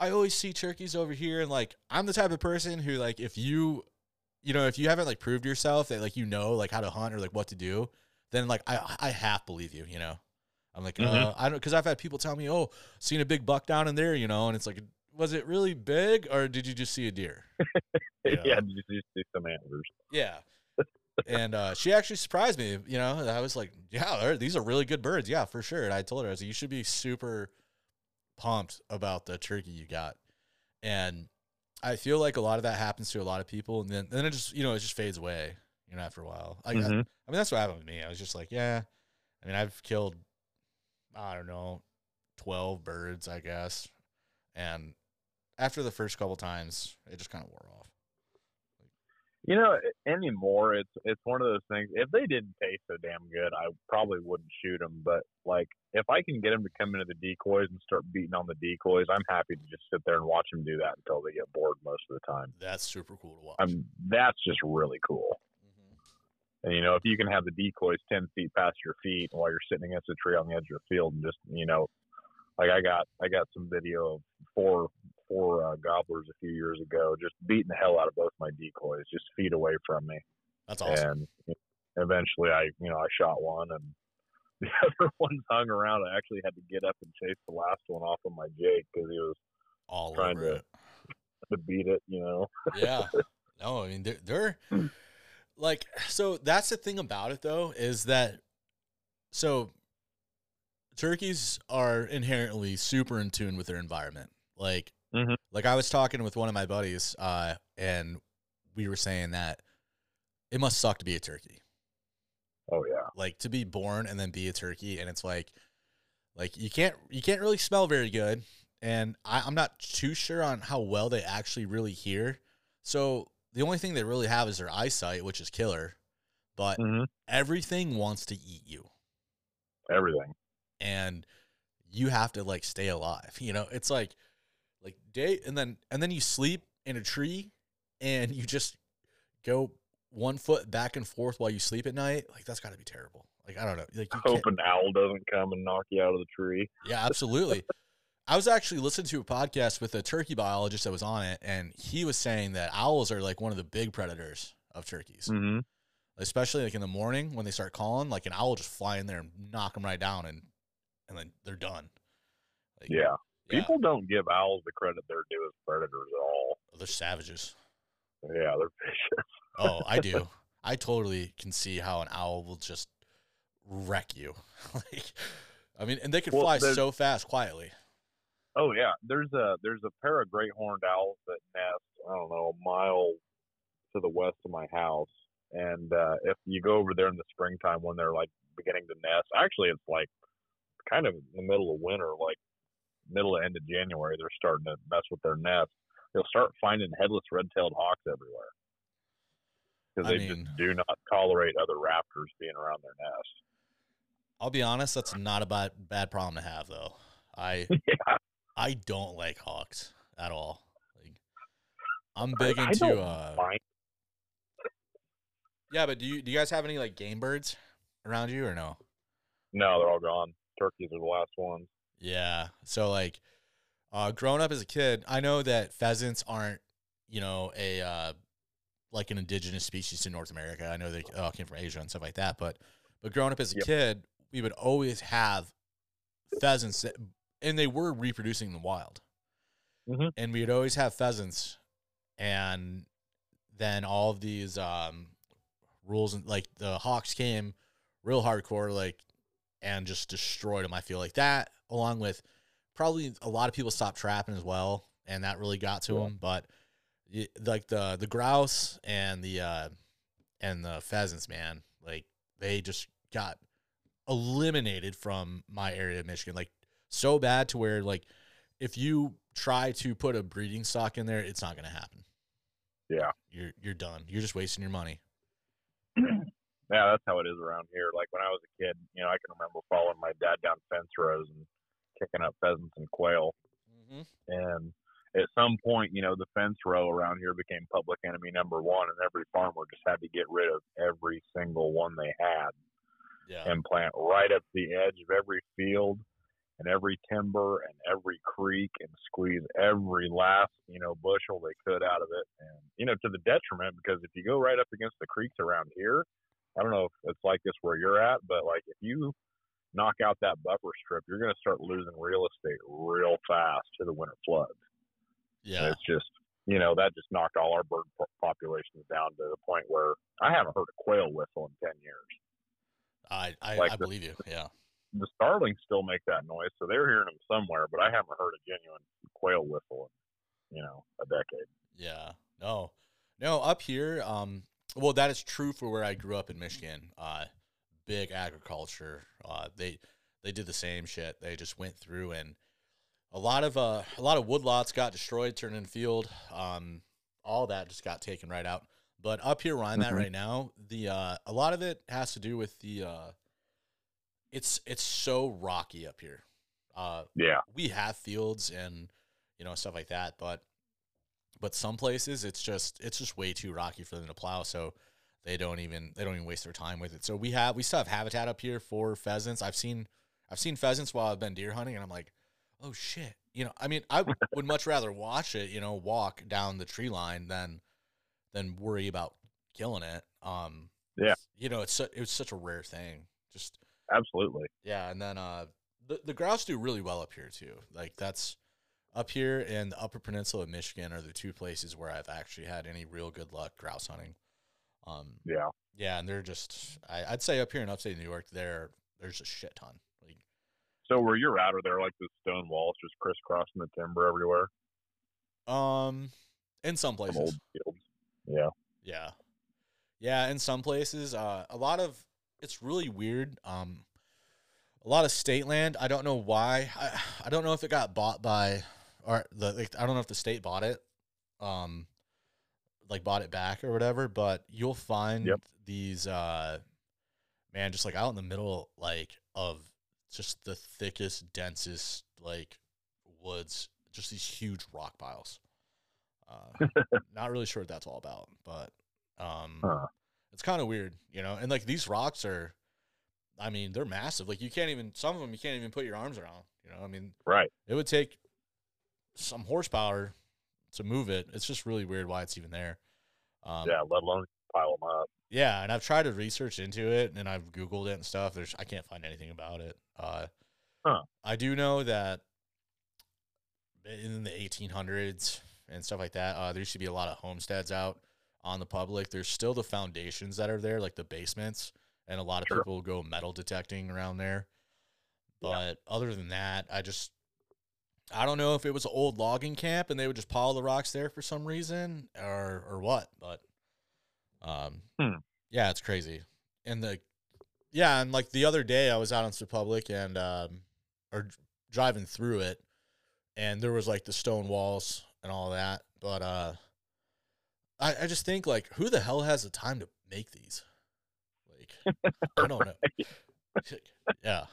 I always see turkeys over here, and like, I'm the type of person who like, if you, you know, if you haven't like proved yourself that like you know like how to hunt or like what to do, then like I I half believe you, you know. I'm like, Mhm. uh, I don't, because I've had people tell me, oh, seen a big buck down in there, you know, and it's like, was it really big or did you just see a deer? (laughs) Yeah, Yeah. you just see some antlers. Yeah. (laughs) and uh, she actually surprised me. You know, I was like, yeah, these are really good birds. Yeah, for sure. And I told her, I was like, you should be super pumped about the turkey you got. And I feel like a lot of that happens to a lot of people. And then, then it just, you know, it just fades away, you know, after a while. I, I, I mean, that's what happened with me. I was just like, yeah. I mean, I've killed, I don't know, 12 birds, I guess. And after the first couple times, it just kind of wore off. You know, anymore, it's it's one of those things. If they didn't taste so damn good, I probably wouldn't shoot them. But like, if I can get them to come into the decoys and start beating on the decoys, I'm happy to just sit there and watch them do that until they get bored most of the time. That's super cool to watch. I'm that's just really cool. Mm-hmm. And you know, if you can have the decoys ten feet past your feet while you're sitting against a tree on the edge of the field, and just you know, like I got I got some video of four four uh, gobblers a few years ago, just beating the hell out of both my decoys, just feet away from me. That's awesome. And eventually, I you know I shot one, and (laughs) the other ones hung around. I actually had to get up and chase the last one off of my Jake because he was All trying over to- it. (laughs) to beat it. You know. (laughs) Yeah. No, I mean they're they're (clears throat) like so that's the thing about it though, is that so turkeys are inherently super in tune with their environment. Like Mhm. like I was talking with one of my buddies, uh, and we were saying that it must suck to be a turkey. Oh yeah. like to be born and then be a turkey and it's like like you can't you can't really smell very good and I, i'm not too sure on how well they actually really hear so the only thing they really have is their eyesight which is killer but hmm everything wants to eat you Everything. and you have to like stay alive you know it's like like day and then and then you sleep in a tree and you just go one foot back and forth while you sleep at night like that's got to be terrible like i don't know like you Hope an owl doesn't come and knock you out of the tree. yeah absolutely I was actually listening to a podcast with a turkey biologist that was on it, and he was saying that owls are like one of the big predators of turkeys, Mm-hmm. especially like in the morning when they start calling. Like an owl will just fly in there and knock them right down, and and then they're done. Like, Yeah. Yeah, People don't give owls the credit they're due as predators at all. they're savages. Yeah, they're vicious. (laughs) Oh, I do. I totally can see how an owl will just wreck you. (laughs) like, I mean, and they can Well, fly so fast quietly. Oh yeah, there's a there's a pair of great horned owls that nest I don't know a mile to the west of my house, and uh, if you go over there in the springtime when they're like beginning to nest, actually it's like kind of in the middle of winter, like middle to end of January, they're starting to mess with their nests. They'll start finding headless red-tailed hawks everywhere because I they mean- just do not tolerate other raptors being around their nest. I'll be honest, that's not a bad bad problem to have though. I (laughs) yeah, I don't like hawks at all. Like, I'm big I into don't uh mind. yeah, but do you do you guys have any like game birds around you or no? No, they're all gone. Turkeys are the last ones. Yeah. So like uh growing up as a kid, I know that pheasants aren't, you know, a uh like an indigenous species to North America. I know they all came from Asia and stuff like that, but but growing up as a Yep. kid, we would always have pheasants that, and they were reproducing in the wild. Mhm. And we'd always have pheasants and then all of these um rules and like the hawks came real hardcore like and just destroyed them. I feel like that, along with probably a lot of people stopped trapping as well, and that really got to Yeah. them. But like the the grouse and the uh, and the pheasants, man, like they just got eliminated from my area of Michigan, like so bad to where like if you try to put a breeding stock in there, it's not going to happen. Yeah. You're you're done. You're just wasting your money. (clears throat) Yeah, that's how it is around here. Like when I was a kid, you know, I can remember following my dad down fence rows and kicking up pheasants and quail. Mm-hmm. And at some point, you know, the fence row around here became public enemy number one, and every farmer just had to get rid of every single one they had Yeah. and plant right up the edge of every field and every timber and every creek and squeeze every last, you know, bushel they could out of it. And, you know, to the detriment because if you go right up against the creeks around here, I don't know if it's like this where you're at, but like if you knock out that buffer strip, you're going to start losing real estate real fast to the winter floods. And yeah. it's just, you know, that just knocked all our bird populations down to the point where I haven't heard a quail whistle in 10 years. I I, like I the- believe you. Yeah. the starlings still make that noise, so they're hearing them somewhere. But I haven't heard a genuine quail whistle in, you know, a decade. Yeah. No. No, up here, um, well, that is true for where I grew up in Michigan. Uh, big agriculture. Uh, they they did the same shit. They just went through and a lot of uh, a lot of woodlots got destroyed, turned in field. Um, all that just got taken right out. But up here where I'm at Mhm. right now, the uh, a lot of it has to do with the uh, it's it's so rocky up here. Uh, Yeah, we have fields and you know stuff like that but but some places it's just it's just way too rocky for them to plow so they don't even they don't even waste their time with it so we have we still have habitat up here for pheasants i've seen i've seen pheasants while i've been deer hunting and i'm like oh shit you know i mean i would, much rather watch it you know walk down the tree line than than worry about killing it um Yeah. you know it's su- it such a rare thing just absolutely. yeah, and then uh, the the grouse do really well up here too. Like that's up here and the Upper Peninsula of Michigan are the two places where I've actually had any real good luck grouse hunting. Um, Yeah, yeah, and they're just I, I'd say up here in upstate New York, there there's a shit ton. Like So where you're at, are there like the stone walls just crisscrossing the timber everywhere? um, in some places. Yeah. Yeah. Yeah, in some places, uh, a lot of it's really weird. Um, a lot of state land. I don't know why. I, I don't know if it got bought by or the like, I don't know if the state bought it, um, like bought it back or whatever. But you'll find Yep. these, uh, man, just like out in the middle, like of just the thickest, densest like woods, just these huge rock piles. Uh, (laughs) not really sure what that's all about, but um, Huh. it's kind of weird, you know. And like these rocks are, I mean, they're massive. Like you can't even some of them you can't even put your arms around. You know, I mean, Right. it would take some horsepower to move it. It's just really weird why it's even there. Um, yeah, let alone pile them up. yeah, and I've tried to research into it, and I've Googled it and stuff. There's I can't find anything about it. Uh, Huh. I do know that in the 1800s and stuff like that, uh, there used to be a lot of homesteads out on the public. There's still the foundations that are there, like the basements, and a lot of Sure. people go metal detecting around there. Yeah. But other than that, I just I don't know if it was an old logging camp and they would just pile the rocks there for some reason or or what, but um Hmm. yeah, it's crazy. And the yeah, and like the other day I was out on Public and um or driving through it and there was like the stone walls and all that, but uh I I just think like who the hell has the time to make these? Like I don't know. (laughs) yeah.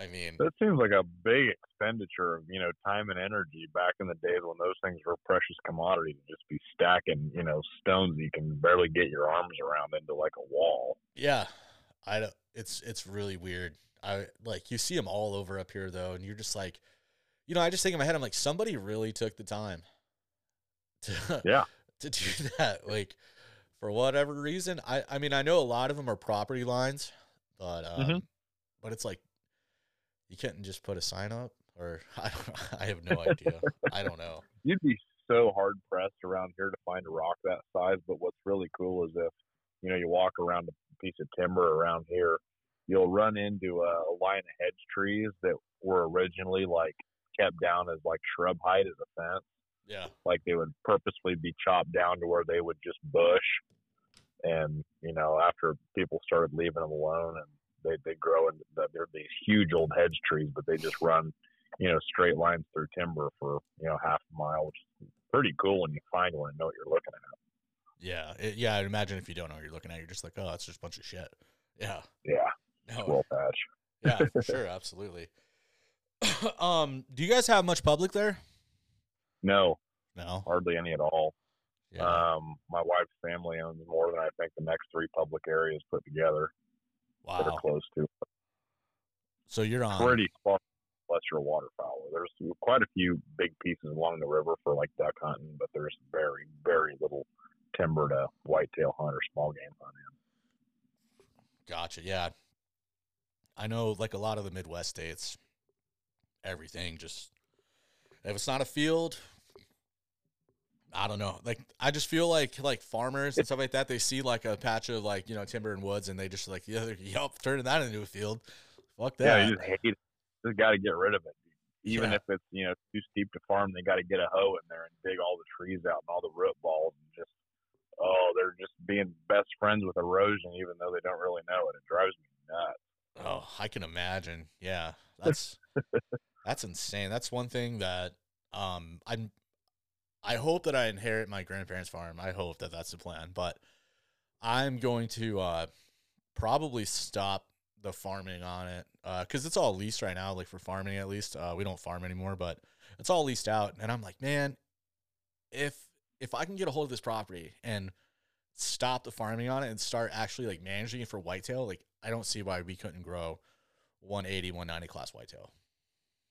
I mean, That seems like a big expenditure of you know time and energy back in the days when those things were a precious commodity to just be stacking you know stones you can barely get your arms around into like a wall. Yeah, I don't. It's it's really weird. I like you see them all over up here though, and you're just like, you know, I just think in my head, I'm like, somebody really took the time (laughs) to Yeah. to do (laughs) that. Like for whatever reason, I I mean, I know a lot of them are property lines, but um, Mhm. but it's like you couldn't just put a sign up, or (laughs) I don't. I have no idea. (laughs) I don't know. You'd be so hard pressed around here to find a rock that size. But what's really cool is if you know you walk around a piece of timber around here, you'll run into a, a line of hedge trees that were originally like kept down as like shrub height as a fence. Yeah, like they would purposely be chopped down to where they would just bush and you know after people started leaving them alone and they they grow and they're these huge old hedge trees but they just run you know straight lines through timber for you know half a mile which is pretty cool when you find one and know what you're looking at yeah, it, yeah. I'd imagine if you don't know what you're looking at, you're just like, oh, it's just a bunch of shit. Yeah. yeah No. patch yeah, (laughs) for sure, absolutely. (coughs) um, do you guys have much public there? no No. hardly any at all Yeah. um my wife's family owns more than i think the next three public areas put together that wow. are close to So you're on. pretty sparse unless you're a waterfowler. There's quite a few big pieces along the river for like duck hunting, but there's very, very little timber to whitetail hunt or small game hunt in. Gotcha. Yeah. I know, like a lot of the Midwest states, everything just if it's not a field, I don't know. Like I just feel like like farmers and stuff like that. They see like a patch of like you know timber and woods, and they just like (laughs) yeah, yup, turning that into a field. Fuck that. Yeah, you just hate it. Just got to get rid of it. Even Yeah. if it's you know too steep to farm, they got to get a hoe in there and dig all the trees out and all the root balls and just oh, they're just being best friends with erosion, even though they don't really know it. It drives me nuts. Oh, I can imagine. Yeah, that's (laughs) that's insane. That's one thing that um I'm. I hope that I inherit my grandparents' farm. I hope that that's the plan. But I'm going to uh, probably stop the farming on it because it's all leased right now. Like for farming, at least uh, we don't farm anymore, but it's all leased out. And I'm like, man, if if I can get a hold of this property and stop the farming on it and start actually like managing it for whitetail, like I don't see why we couldn't grow 180, 190 class whitetail.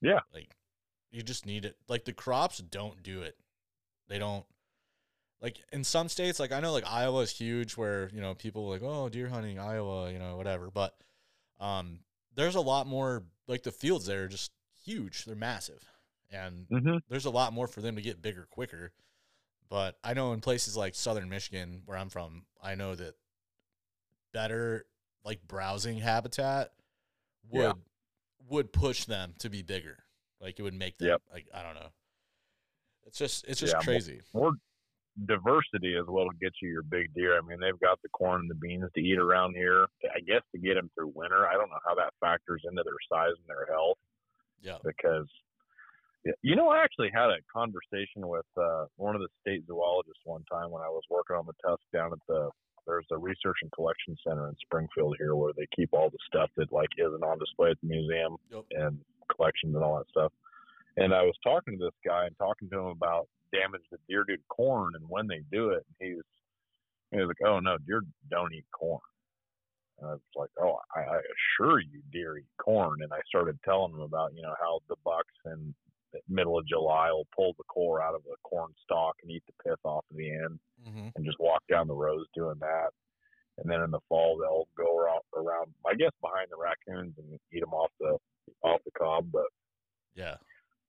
Yeah. Like you just need it. Like the crops don't do it. They don't like in some states, like I know like Iowa is huge where, you know, people like, oh, deer hunting, Iowa, you know, whatever. But um there's a lot more like the fields there are just huge. They're massive. And Mm-hmm. there's a lot more for them to get bigger quicker. But I know in places like southern Michigan, where I'm from, I know that better like browsing habitat would Yeah. would push them to be bigger. Like it would make them Yep. like I don't know. It's just it's just Yeah, crazy. more diversity is what'll get you your big deer. I mean, they've got the corn and the beans to eat around here. I guess to get them through winter. I don't know how that factors into their size and their health Yeah. because, you know, I actually had a conversation with uh, one of the state zoologists one time when I was working on the tusk down at the. There's a research and collection center in Springfield here where they keep all the stuff that like isn't on display at the museum Yep. and collections and all that stuff. And I was talking to this guy and talking to him about damage that deer do to corn and when they do it. And he was, he was like, "Oh no, deer don't eat corn." And I was like, "Oh, I, I assure you, deer eat corn." And I started telling him about you know how the bucks and middle of July will pull the core out of the corn stalk and eat the pith off of the end, Mm-hmm. and just walk down the rows doing that. And then in the fall they'll go around, around I guess behind the raccoons and eat them off the off the cob. But Yeah.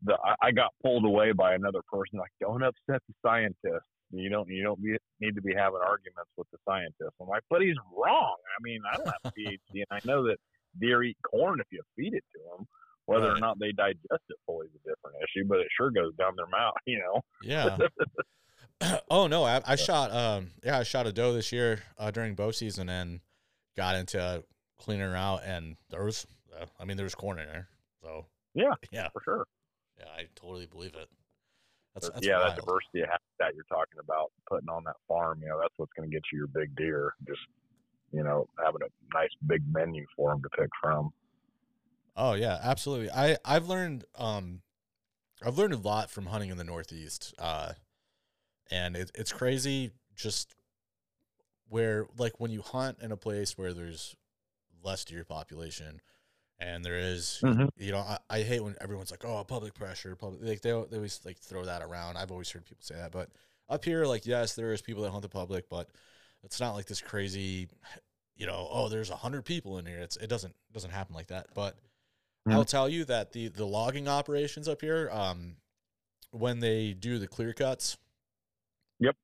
The I, got pulled away by another person like, don't upset the scientist. You don't you don't be, need to be having arguments with the scientist. I'm like, but he's wrong. I mean, I don't have (laughs) a PhD, and I know that deer eat corn if you feed it to them. Whether or not they digest it fully is a different issue, but it sure goes down their mouth. (laughs) You know. Yeah. (laughs) (clears throat) oh no, I, I shot um yeah, I shot a doe this year uh, during bow season and got into cleaning her out and there was uh, I mean there was corn in there. So Yeah. Yeah. For sure. I totally believe it. That's, that's yeah, wild. that diversity of habitat you're talking about putting on that farm, you know, that's what's going to get you your big deer. Just, you know, having a nice big menu for them to pick from. Oh yeah, absolutely. I I've learned um I've learned a lot from hunting in the Northeast. Uh and it, it's crazy just where like when you hunt in a place where there's less deer population and there is Mhm. you know I, I hate when everyone's like oh public pressure public like they, they always like throw that around i've always heard people say that but up here like yes there is people that hunt the public but it's not like this crazy you know oh there's a hundred people in here it's it doesn't doesn't happen like that but Mhm. i'll tell you that the the logging operations up here um when they do the clear cuts Yep.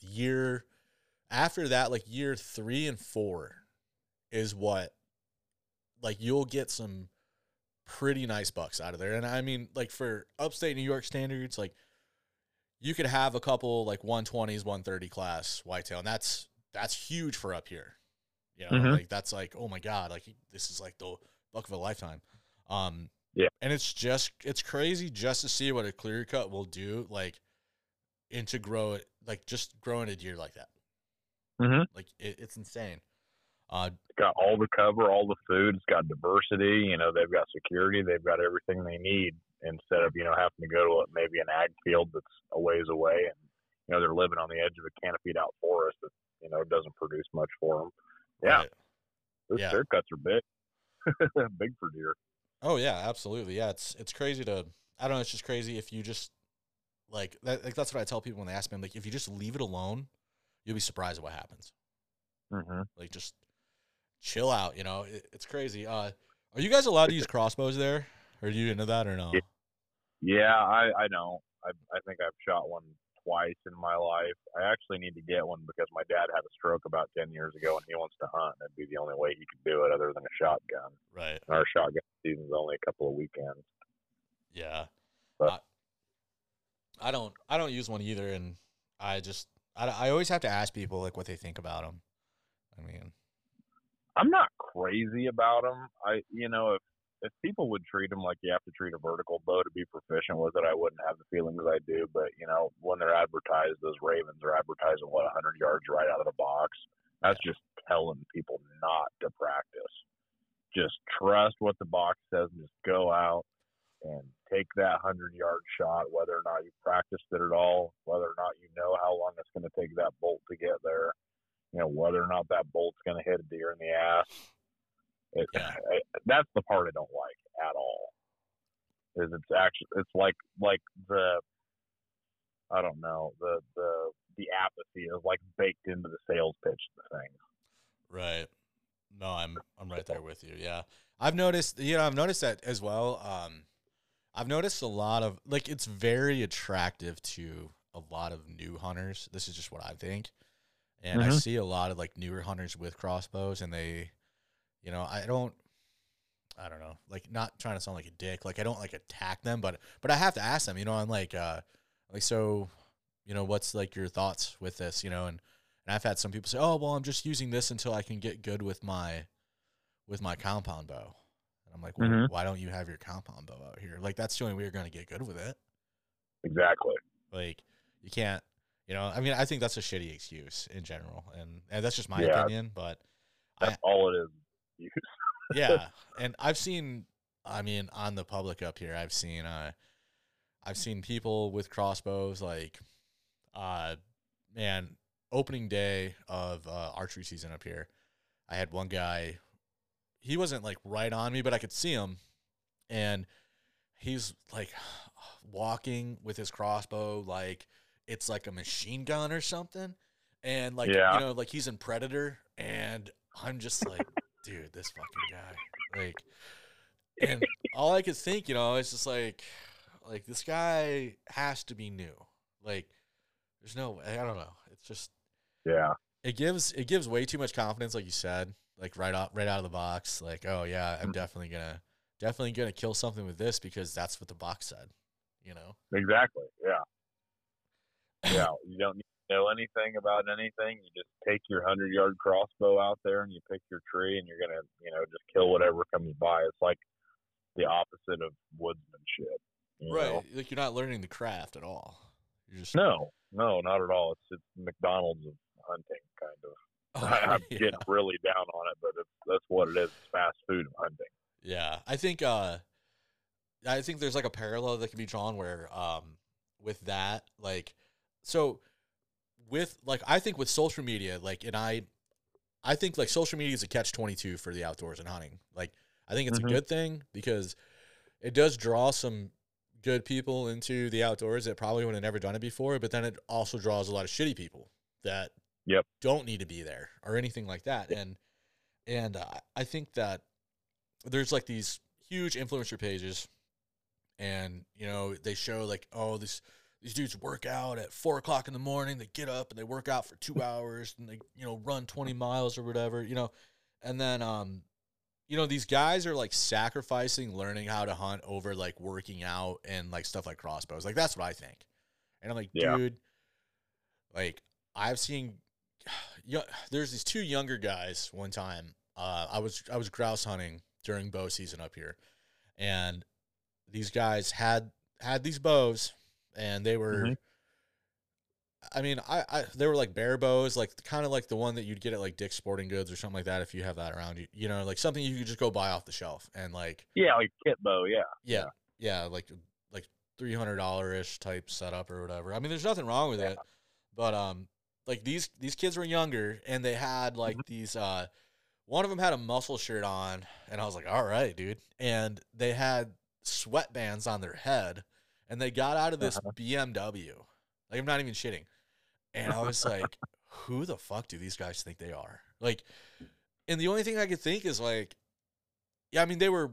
the year after that like year three and four is what like you'll get some pretty nice bucks out of there. And I mean, like for upstate New York standards, like you could have a couple like 120s, 130 class whitetail, and that's that's huge for up here. You know, Mhm. like that's like, oh my god, like this is like the buck of a lifetime. Um Yeah. and it's just it's crazy just to see what a clear cut will do, like and to grow it like just growing a deer like that. Mm-hmm. Like it, it's insane. Uh It's got all the cover, all the food. It's got diversity. You know, they've got security. They've got everything they need instead of, you know, having to go to a, maybe an ag field that's a ways away and, you know, they're living on the edge of a canopied out forest that, you know, doesn't produce much for them. Yeah. right. Those Yeah. cuts are big. (laughs) big for deer. Oh yeah, absolutely. Yeah, it's it's crazy to I don't know, it's just crazy if you just like that like that's what I tell people when they ask me, I'm like if you just leave it alone, you'll be surprised at what happens. Mm-hmm. Like just chill out, you know. It, it's crazy. Uh are you guys allowed to use crossbows there? Are you into that or no? Yeah. I I know. I I think I've shot one twice in my life. I actually need to get one because my dad had a stroke about ten years ago and he wants to hunt. That'd be the only way he could do it other than a shotgun. Right. And our shotgun season's only a couple of weekends. Yeah. But- I, I don't I don't use one either and I just I, I always have to ask people like what they think about them. I mean, I'm not crazy about them. I you know if if people would treat them like you have to treat a vertical bow to be proficient with it, I wouldn't have the feelings I do. But you know when they're advertised, those Ravins are advertising what 100 yards right out of the box. That's just telling people not to practice. Just trust what the box says and just go out and take that 100 yard shot, whether or not you practiced it at all, whether or not you know how long it's going to take that bolt to get there, you know, whether or not that bolt's going to hit a deer in the ass. It, Yeah. I, that's the part I don't like at all. Is it's actually it's like like the I don't know the the the apathy is like baked into the sales pitch of the thing. Right. No, I'm I'm right there with you. Yeah. I've noticed you know, I've noticed that as well. Um I've noticed a lot of like it's very attractive to a lot of new hunters. This is just what I think. And I Mhm. see a lot of like newer hunters with crossbows and they you know, I don't I don't know, like not trying to sound like a dick. Like I don't like attack them, but but I have to ask them, you know, I'm like uh like so, you know, what's like your thoughts with this, you know, and and I've had some people say, "Oh, well, I'm just using this until I can get good with my with my compound bow." And I'm like, well, Mhm. "Why don't you have your compound bow out here? Like that's the only way you're going to get good with it. Exactly. Like you can't, you know. I mean, I think that's a shitty excuse in general, and, and that's just my Yeah. opinion. But I- That's all it is. Yeah, (laughs) and I've seen, I mean, on the public up here, I've seen, uh, I've seen people with crossbows, like, uh, man, opening day of uh, archery season up here. I had one guy, he wasn't like right on me, but I could see him, and he's like (sighs) walking with his crossbow like it's like a machine gun or something. And like Yeah. you know, like he's in Predator and I'm just like, (laughs) dude, this fucking guy. Like and all I could think, you know, is just like like this guy has to be new. Like there's no way I don't know. It's just Yeah. it gives it gives way too much confidence, like you said, like right out right out of the box. Like, oh yeah, I'm Mm. definitely gonna definitely gonna kill something with this because that's what the box said. You know? Exactly. Yeah. Yeah. you don't need to know anything about anything. You just take your hundred yard crossbow out there and you pick your tree and you're gonna, you know, just kill whatever comes by. It's like the opposite of woodsmanship. right. know? Like you're not learning the craft at all. You're just No, no, not at all. It's it's McDonald's of hunting, kind of. Oh, (laughs) I'm (laughs) yeah. getting really down on it, but it's, that's what it is. It's fast food hunting. Yeah, I think uh, I think there's like a parallel that can be drawn where um, with that, like, so with like I think with social media, like, and I, I think like social media is a catch twenty two for the outdoors and hunting. Like, I think it's Mhm. a good thing because it does draw some good people into the outdoors that probably would have never done it before, but then it also draws a lot of shitty people that Yep. don't need to be there or anything like that. And and uh, I think that there's like these huge influencer pages, and you know they show like oh this these dudes work out at four o'clock in the morning. They get up and they work out for two (laughs) hours and they you know run twenty miles or whatever you know, and then um you know these guys are like sacrificing learning how to hunt over like working out and like stuff like crossbows. Like that's what I think, and I'm like Yeah. dude, like I've seen. (sighs) Yeah, there's these two younger guys. One time, uh, I was I was grouse hunting during bow season up here, and these guys had had these bows, and they were. Mhm. I mean, I, I they were like bear bows, like kind of like the one that you'd get at like Dick's Sporting Goods or something like that. If you have that around you, you know, like something you could just go buy off the shelf and like Yeah, like kit bow. Yeah. yeah, yeah, like like three hundred dollar ish type setup or whatever. I mean, there's nothing wrong with it, but um, like these these kids were younger and they had like these uh, one of them had a muscle shirt on, and I was like, all right, dude, and they had sweatbands on their head, and they got out of this BMW. Like I'm not even shitting, and I was (laughs) like, who the fuck do these guys think they are? Like, and the only thing I could think is like, yeah, I mean they were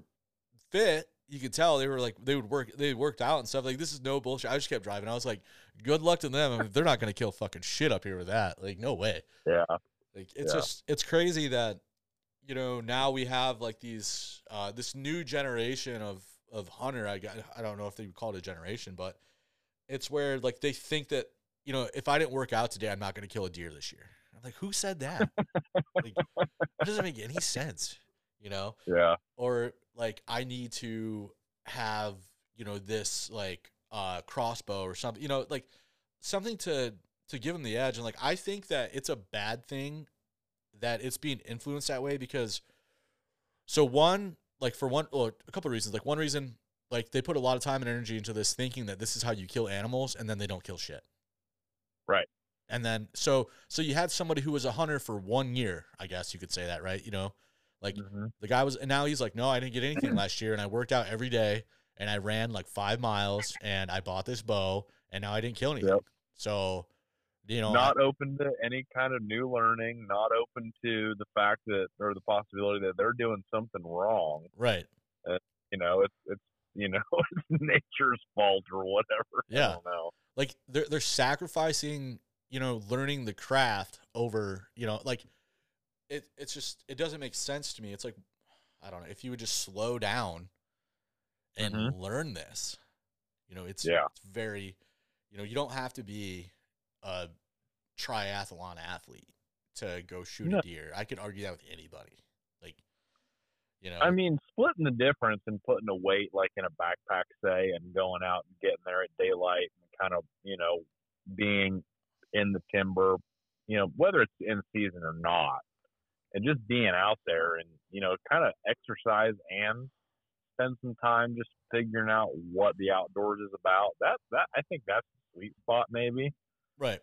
fit. You could tell they were like they would work they worked out and stuff. Like this is no bullshit. I just kept driving. I was like, good luck to them. I mean, they're not gonna kill fucking shit up here with that. Like no way. Yeah. Like it's Yeah. just it's crazy that you know now we have like these uh this new generation of of hunter. I got I don't know if they would call it a generation, but it's where like they think that you know if I didn't work out today, I'm not gonna kill a deer this year. I'm like, who said that? (laughs) like, it doesn't make any sense. You know Yeah. or like I need to have you know this like uh crossbow or something you know like something to to give them the edge and like I think that it's a bad thing that it's being influenced that way because so one like for one or a couple of reasons like one reason like they put a lot of time and energy into this thinking that this is how you kill animals and then they don't kill shit Right. and then so so you had somebody who was a hunter for one year i guess you could say that right you know like Mhm. the guy was, and now he's like, no, I didn't get anything last year, and I worked out every day, and I ran like five miles, and I bought this bow, and now I didn't kill anything. Yep. So, you know, Not open to any kind of new learning. Not open to the fact that or the possibility that they're doing something wrong. right? You know, it's it's you know (laughs) it's nature's fault or whatever. Yeah. I don't know. Like they're they're sacrificing, you know, learning the craft over, you know, like it. It's just it doesn't make sense to me. It's like I don't know if you would just slow down and Mhm. learn this. You know, it's Yeah. it's very, you know, you don't have to be a triathlon athlete to go shoot No. a deer. I could argue that with anybody. Like, you know, I mean, splitting the difference and putting a weight like in a backpack, say, and going out and getting there at daylight and kind of, you know, being in the timber, you know, whether it's in season or not, and just being out there and, you know, kind of exercise and spend some time just figuring out what the outdoors is about. That, that, I think that's the sweet spot, maybe right?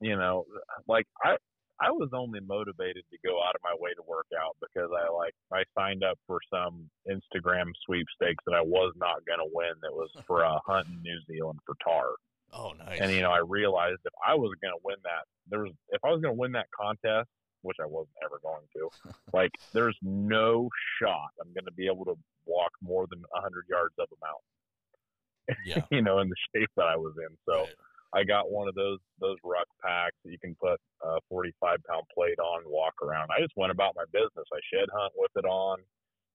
You know, like I I was only motivated to go out of my way to work out because I like I signed up for some Instagram sweepstakes that I was not going to win. That was (laughs) for a hunt in New Zealand for tahr. Oh, nice. And you know, I realized if I was going to win that, there was if I was going to win that contest, which I wasn't ever going to, (laughs) like there's no shot I'm going to be able to walk more than 100 yards up a mountain. yeah. (laughs) you know, in the shape that I was in. So. right. I got one of those those ruck packs that you can put a 45 pound plate on and walk around. I just went about my business. I shed hunt with it on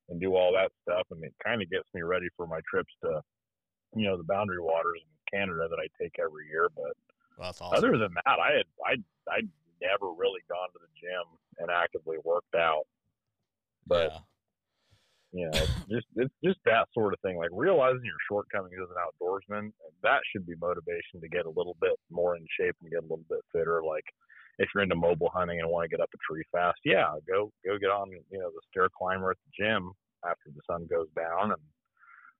and do all that stuff, and it kind of gets me ready for my trips to, you know, the boundary waters in Canada that I take every year. But awesome. other than that, I had I I never really gone to the gym and actively worked out. But yeah. You know, just it's just that sort of thing. Like realizing your shortcomings as an outdoorsman, that should be motivation to get a little bit more in shape and get a little bit fitter. Like if you're into mobile hunting and want to get up a tree fast, yeah, go go get on you know the stair climber at the gym after the sun goes down and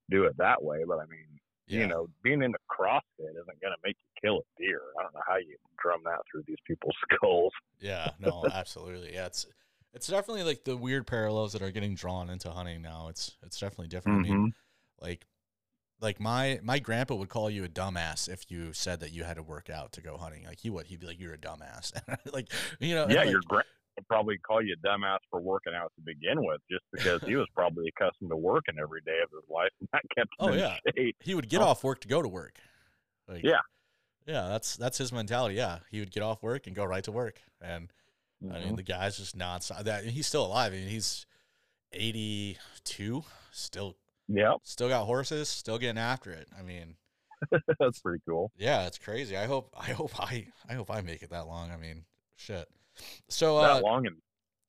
do it that way. But I mean, yeah. you know, being into CrossFit isn't going to make you kill a deer. I don't know how you drum that through these people's (laughs) skulls. Yeah, no, absolutely. Yeah, it's it's definitely like the weird parallels that are getting drawn into hunting now. It's it's definitely different. I mean, mm-hmm. like like my my grandpa would call you a dumbass if you said that you had to work out to go hunting. Like he would, he'd be like, "You're a dumbass." (laughs) like you know, yeah, like, your grandpa would probably call you a dumbass for working out to begin with, just because he was probably accustomed to working every day of his life, and that kept oh, him Oh, yeah. he would get Oh. off work to go to work. Like, Yeah. yeah, that's that's his mentality. Yeah, he would get off work and go right to work, and I mean Mhm. the guy's just nonstop. That he's still alive. I mean he's eighty two, still Yep, still got horses, still getting after it. I mean, (laughs) that's pretty cool. yeah, it's crazy. I hope I hope I I hope I make it that long. I mean, shit. So that uh, long and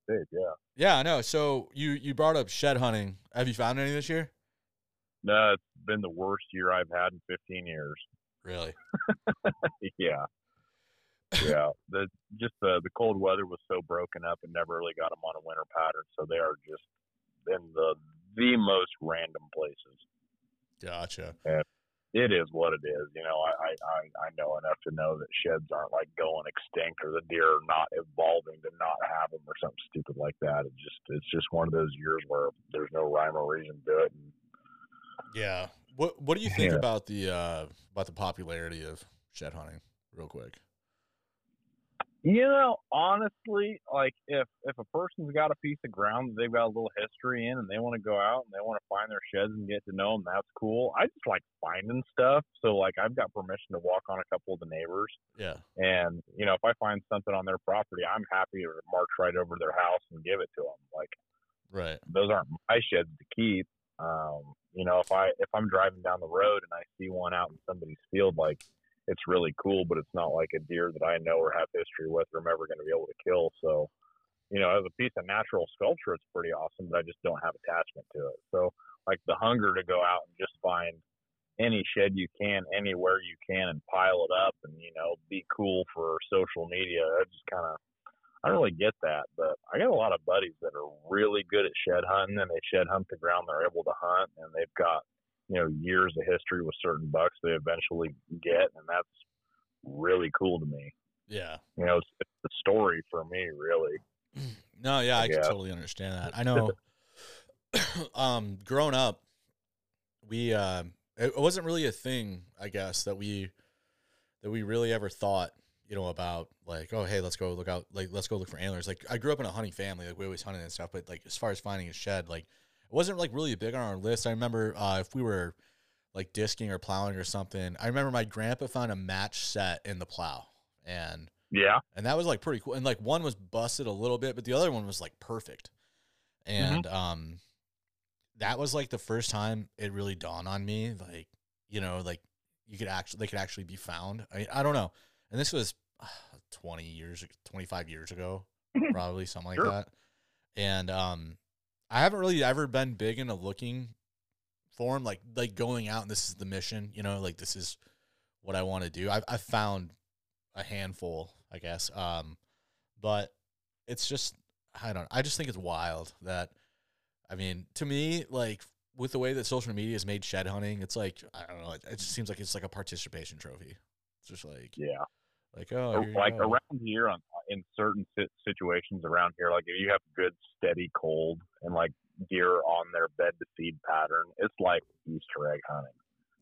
big, yeah. yeah, I know. So you you brought up shed hunting. Have you found any this year? No, it's been the worst year I've had in 15 years. Really? (laughs) yeah, yeah. The just the the cold weather was so broken up and never really got them on a winter pattern, so they are just in the the most random places. Gotcha. And it is what it is. You know, I, I, I, know enough to know that sheds aren't like going extinct or the deer are not evolving to not have them or something stupid like that. It just it's just one of those years where there's no rhyme or reason to it. And Yeah. What What do you think Yeah. about the uh, about the popularity of shed hunting? Real quick. You know, honestly, like if if a person's got a piece of ground that they've got a little history in and they want to go out and they want to find their sheds and get to know them, that's cool. I just like finding stuff. So like I've got permission to walk on a couple of the neighbors. Yeah. And you know, if I find something on their property, I'm happy to march right over to their house and give it to them. Like Right. those aren't my sheds to keep. Um, you know, if I if I'm driving down the road and I see one out in somebody's field, like it's really cool, but it's not like a deer that I know or have history with or I'm ever going to be able to kill. So, you know, as a piece of natural sculpture, it's pretty awesome, but I just don't have attachment to it. So, like the hunger to go out and just find any shed you can, anywhere you can, and pile it up, and you know, be cool for social media. I just kind of, I don't really get that. But I got a lot of buddies that are really good at shed hunting, and they shed hunt the ground they're able to hunt, and they've got, you know, years of history with certain bucks they eventually get, and that's really cool to me. Yeah. You know, it's, it's the story for me, really. (clears throat) No, yeah, I can totally understand that. I know. (laughs) (clears throat) um, growing up, we uh, it wasn't really a thing, I guess, that we that we really ever thought, you know, about like, oh, hey, let's go look out, like, let's go look for antlers. Like, I grew up in a hunting family, like we always hunted and stuff, but like as far as finding a shed, like, it wasn't like really big on our list. I remember uh, if we were like disking or plowing or something, I remember my grandpa found a match set in the plow, and Yeah. and that was like pretty cool. And like one was busted a little bit, but the other one was like perfect. And um, that was like the first time it really dawned on me, like you know, like you could actually they could actually be found. I I don't know. And this was uh, twenty years, twenty five years ago, (laughs) probably something like Sure. that. And um, I haven't really ever been big into looking for them, like like going out and this is the mission, you know, like this is what I want to do. I've I've found a handful, I guess. Um, but it's just I don't. I just think it's wild that. I mean, to me, like with the way that social media has made shed hunting, it's like I don't know. It, it just seems like it's like a participation trophy. It's just like Yeah. like oh, you like around here on in certain situations around here, like if you have good steady cold and like deer on their bed to feed pattern, it's like Easter egg hunting.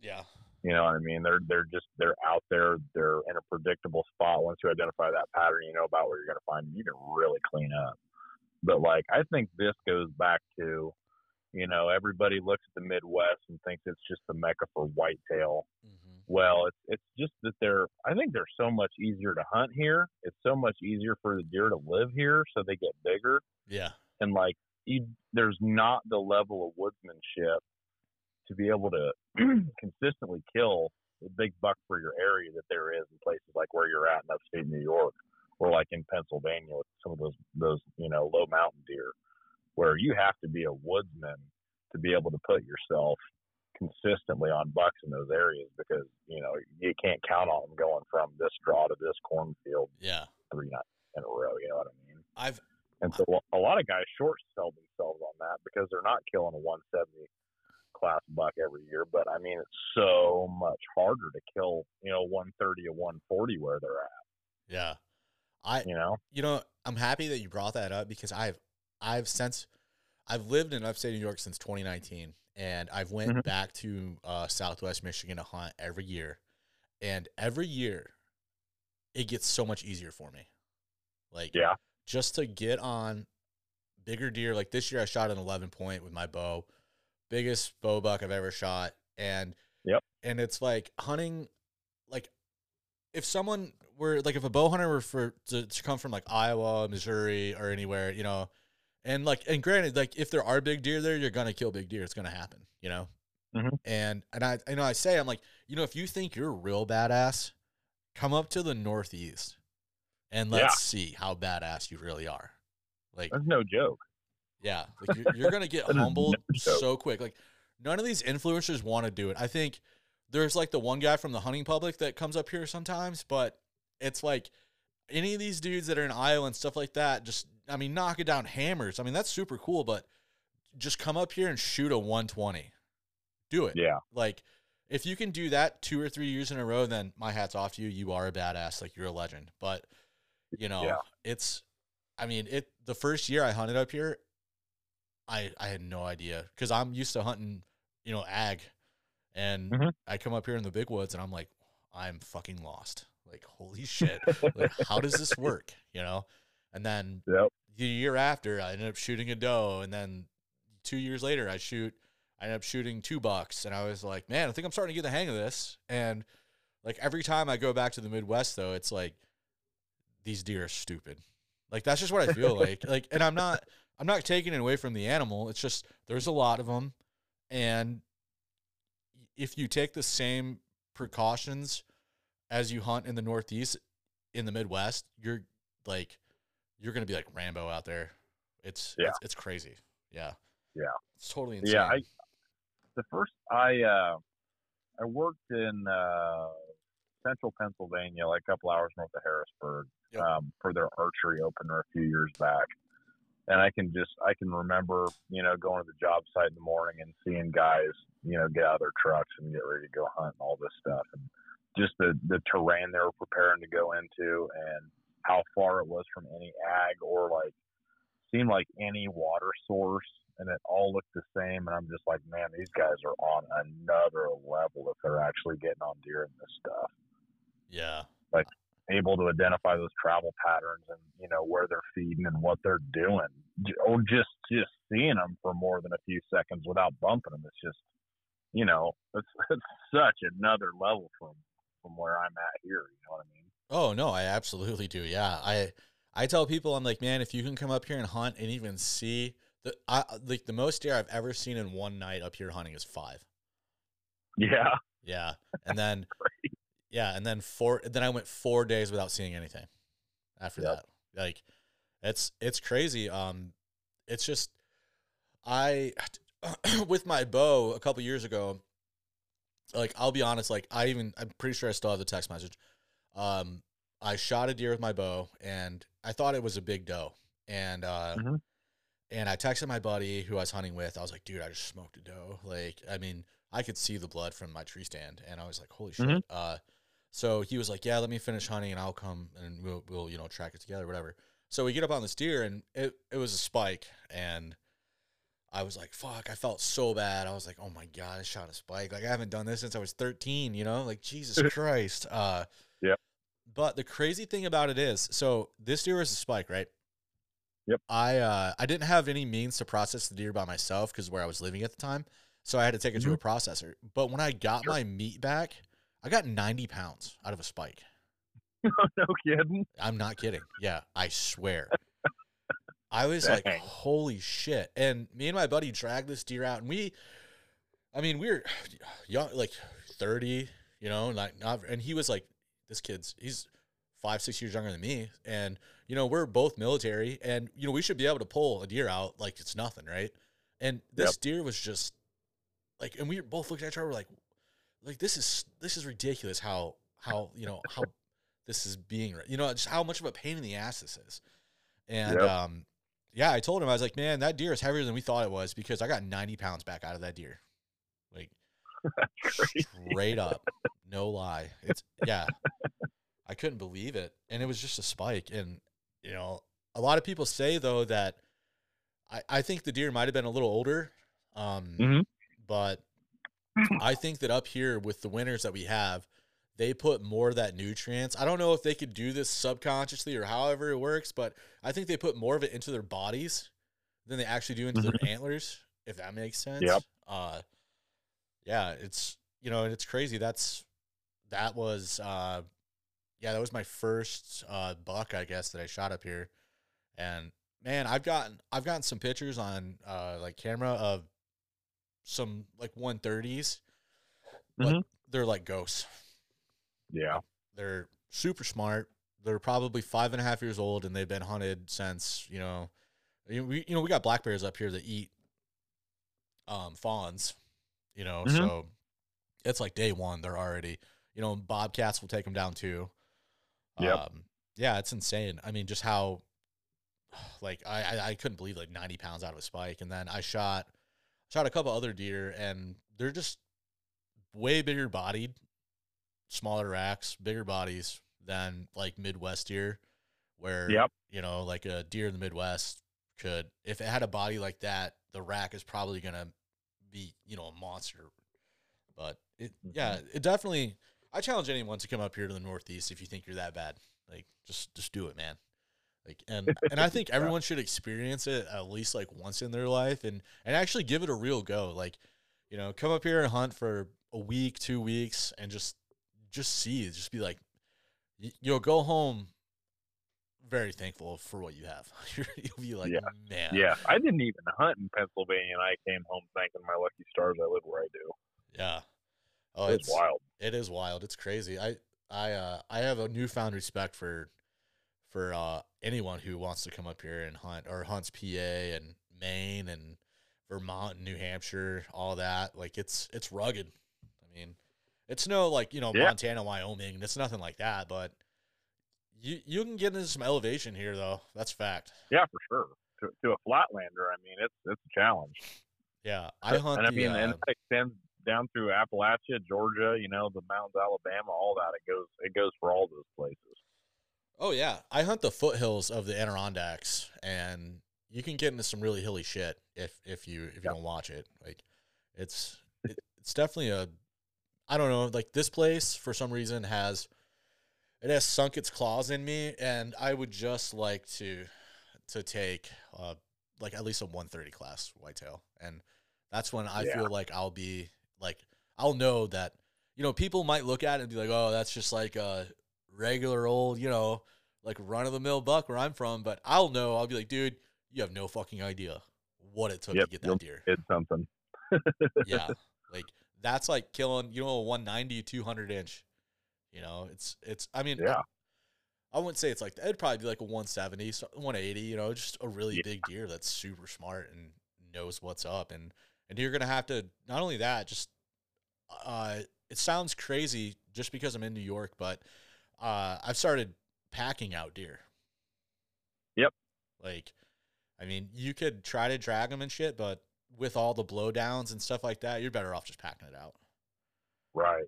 Yeah. You know what I mean? They're they're just they're out there. They're in a predictable spot. Once you identify that pattern, you know about where you're going to find them. You can really clean up. But like I think this goes back to, you know, everybody looks at the Midwest and thinks it's just the mecca for whitetail. Well, it's it's just that they're I think they're so much easier to hunt here. It's so much easier for the deer to live here, so they get bigger Yeah. and like you, there's not the level of woodsmanship to be able to (clears throat) consistently kill a big buck for your area that there is in places like where you're at in upstate New York or like in Pennsylvania with some of those those you know low mountain deer where you have to be a woodsman to be able to put yourself consistently on bucks in those areas because you know you can't count on them going from this draw to this cornfield Yeah. three nights in a row you know what I mean I've and so a lot of guys short sell themselves on that because they're not killing a 170 class buck every year. But I mean, it's so much harder to kill, you know, 130 or 140 where they're at, yeah. I you know? you know, I'm happy that you brought that up because I've I've since I've lived in upstate New York since 2019 and I've went Mhm. back to uh, Southwest Michigan to hunt every year. And every year it gets so much easier for me. Like Yeah. just to get on bigger deer. Like this year, I shot an 11 point with my bow, biggest bow buck I've ever shot. And Yep. and it's like hunting, like if someone were like if a bow hunter were for to, to come from like Iowa, Missouri, or anywhere, you know, and like and granted, like if there are big deer there, you're gonna kill big deer. It's gonna happen, you know. Mhm. And and I you know I say I'm like you know if you think you're real badass, come up to the Northeast, and let's Yeah. see how badass you really are. Like That's no joke. yeah, like you're, you're gonna get (laughs) humbled no so quick. Like none of these influencers want to do it. I think there's like the one guy from the hunting public that comes up here sometimes, but it's like any of these dudes that are in Iowa and stuff like that. Just I mean, knock it down hammers. I mean, that's super cool, but just come up here and shoot a 120. Do it. Yeah. Like if you can do that two or three years in a row, then my hat's off to you. You are a badass. Like you're a legend. But you know, Yeah. it's I mean, it the first year I hunted up here, I I had no idea because I'm used to hunting, you know, ag, and Mhm. I come up here in the big woods and I'm like, I'm fucking lost. Like, holy shit! like, how does this work? You know, and then Yep. the year after, I ended up shooting a doe, and then two years later, I shoot. I ended up shooting two bucks, and I was like, man, I think I'm starting to get the hang of this. And like every time I go back to the Midwest, though, it's like these deer are stupid. Like that's just what I feel like. (laughs) Like, and I'm not, I'm not taking it away from the animal. It's just there's a lot of them, and if you take the same precautions as you hunt in the Northeast, in the Midwest, you're like, you're gonna be like Rambo out there. It's Yeah. it's, it's crazy. Yeah. Yeah. It's totally insane. Yeah. I, the first, I, uh, I worked in, uh, central Pennsylvania, like a couple hours north of Harrisburg, Yep. um, for their archery opener a few years back. And I can just, I can remember, you know, going to the job site in the morning and seeing guys, you know, get out of their trucks and get ready to go hunt and all this stuff. And just the, the terrain they were preparing to go into and how far it was from any ag or like, seemed like any water source and it all looked the same. And I'm just like, man, these guys are on another level if they're actually getting on deer in this stuff yeah. Like able to identify those travel patterns and you know where they're feeding and what they're doing or just just seeing them for more than a few seconds without bumping them it's just you know it's, (laughs) it's such another level from from where i'm at here you know what i mean Oh no, I absolutely do. Yeah, I I tell people I'm like, man, if you can come up here and hunt and even see the I like the most deer I've ever seen in one night up here hunting is five. yeah Yeah, and then (laughs) yeah, and then four. Then I went four days without seeing anything. After Yep. that, like it's it's crazy. Um, it's just I (clears throat) with my bow a couple years ago. Like I'll be honest, like I even I'm pretty sure I still have the text message. Um, I shot a deer with my bow, and I thought it was a big doe, and uh, Mhm. and I texted my buddy who I was hunting with. I was like, dude, I just smoked a doe. Like, I mean, I could see the blood from my tree stand, and I was like, holy shit. Mhm. Uh, So he was like, "Yeah, let me finish hunting, and I'll come and we'll, we'll you know track it together, whatever." So we get up on this deer, and it it was a spike, and I was like, "Fuck!" I felt so bad. I was like, "Oh my god, I shot a spike! Like I haven't done this since I was 13. You know, like Jesus (laughs) Christ." Uh. But the crazy thing about it is, so this deer was a spike, right? Yep. I uh, I didn't have any means to process the deer by myself because where I was living at the time, so I had to take it to a processor. But when I got Mm-hmm. Sure. my meat back, I got 90 pounds out of a spike. (laughs) no kidding. I'm not kidding. Yeah, I swear. (laughs) I was like, holy shit. And me and my buddy dragged this deer out and we I mean, we were (sighs) young like 30, you know, like not and he was like this kid's he's five, six years younger than me. And, you know, we're both military and you know, we should be able to pull a deer out like it's nothing, right? And this Yep. deer was just like and we both looked at each other we're like like this is this is ridiculous how how you know how (laughs) this is being you know just how much of a pain in the ass this is and Yep. um yeah i told him i was like man that deer is heavier than we thought it was because i got 90 pounds back out of that deer. (laughs) straight up no lie it's yeah i couldn't believe it and it was just a spike and you know a lot of people say though that i i think the deer might have been a little older um Mhm. but I think that up here with the winters that we have, they put more of that nutrients. I don't know if they could do this subconsciously or however it works, but I think they put more of it into their bodies than they actually do into their antlers, if that makes sense. Yep. Uh yeah, it's you know, and it's crazy. That's that was uh yeah, that was my first uh buck, I guess, that I shot up here. And man, I've gotten I've gotten some pictures on uh like camera of some like 130s, but Mhm. they're like ghosts. Yeah. They're super smart. They're probably five and a half years old, and they've been hunted since you know, you we you know we got black bears up here that eat um fawns, you know, Mhm. so it's like day one. They're already you know bobcats will take them down too. Yep. Um, yeah, it's insane. I mean, just how (sighs) like I, I I couldn't believe like 90 pounds out of a spike, and then I shot shot a couple other deer, and they're just way bigger bodied, smaller racks, bigger bodies than like Midwest deer, where Yep. you know like a deer in the Midwest could if it had a body like that, the rack is probably gonna be you know a monster. But it mm-hmm. yeah, it definitely. I challenge anyone to come up here to the Northeast if you think you're that bad. Like just just do it, man. Like and (laughs) and I think everyone should experience it at least like once in their life and and actually give it a real go. Like, you know, come up here and hunt for a week, two weeks, and just just see. Just be like, you'll go home very thankful for what you have. (laughs) You'll be like, Yeah. man, Yeah. I didn't even hunt in Pennsylvania, and I came home thanking my lucky stars I live where I do. yeah. Oh, it's it's wild. It is wild. It's crazy. I I uh I have a newfound respect for for uh anyone who wants to come up here and hunt or hunts PA and Maine and Vermont and New Hampshire, all that. Like it's it's rugged. I mean, it's no like, you know, Yeah. Montana, Wyoming. It's nothing like that, but you you can get into some elevation here though. That's fact. Yeah, for sure. To, to a flatlander, I mean, it's it's a challenge. Yeah. I hunt and I the, mean, uh, and that extends down through Appalachia, Georgia. You know, the mountains, Alabama, all that. It goes it goes for all those places. Oh yeah, I hunt the foothills of the Adirondacks, and you can get into some really hilly shit if if you if you don't watch it. Like, it's it, it's definitely a, I don't know, like this place for some reason has, it has sunk its claws in me, and I would just like to, to take uh like at least a one thirty class whitetail, and that's when I Yeah. feel like I'll be like I'll know that you know people might look at it and be like, oh, that's just like a regular old, you know, like run of the mill buck where I'm from. But I'll know, I'll be like, dude, you have no fucking idea what it took Yep, to get that deer. It's something. (laughs) yeah. Like that's like killing, you know, a 190, 200 inch. You know, it's, it's, I mean, Yeah. I, I wouldn't say it's like, it'd probably be like a 170, 180, you know, just a really Yeah. big deer that's super smart and knows what's up. And, and you're going to have to, not only that, just, uh, it sounds crazy just because I'm in New York, but uh, I've started packing out deer. Yep. Like, I mean, you could try to drag them and shit, but with all the blowdowns and stuff like that, you're better off just packing it out. Right.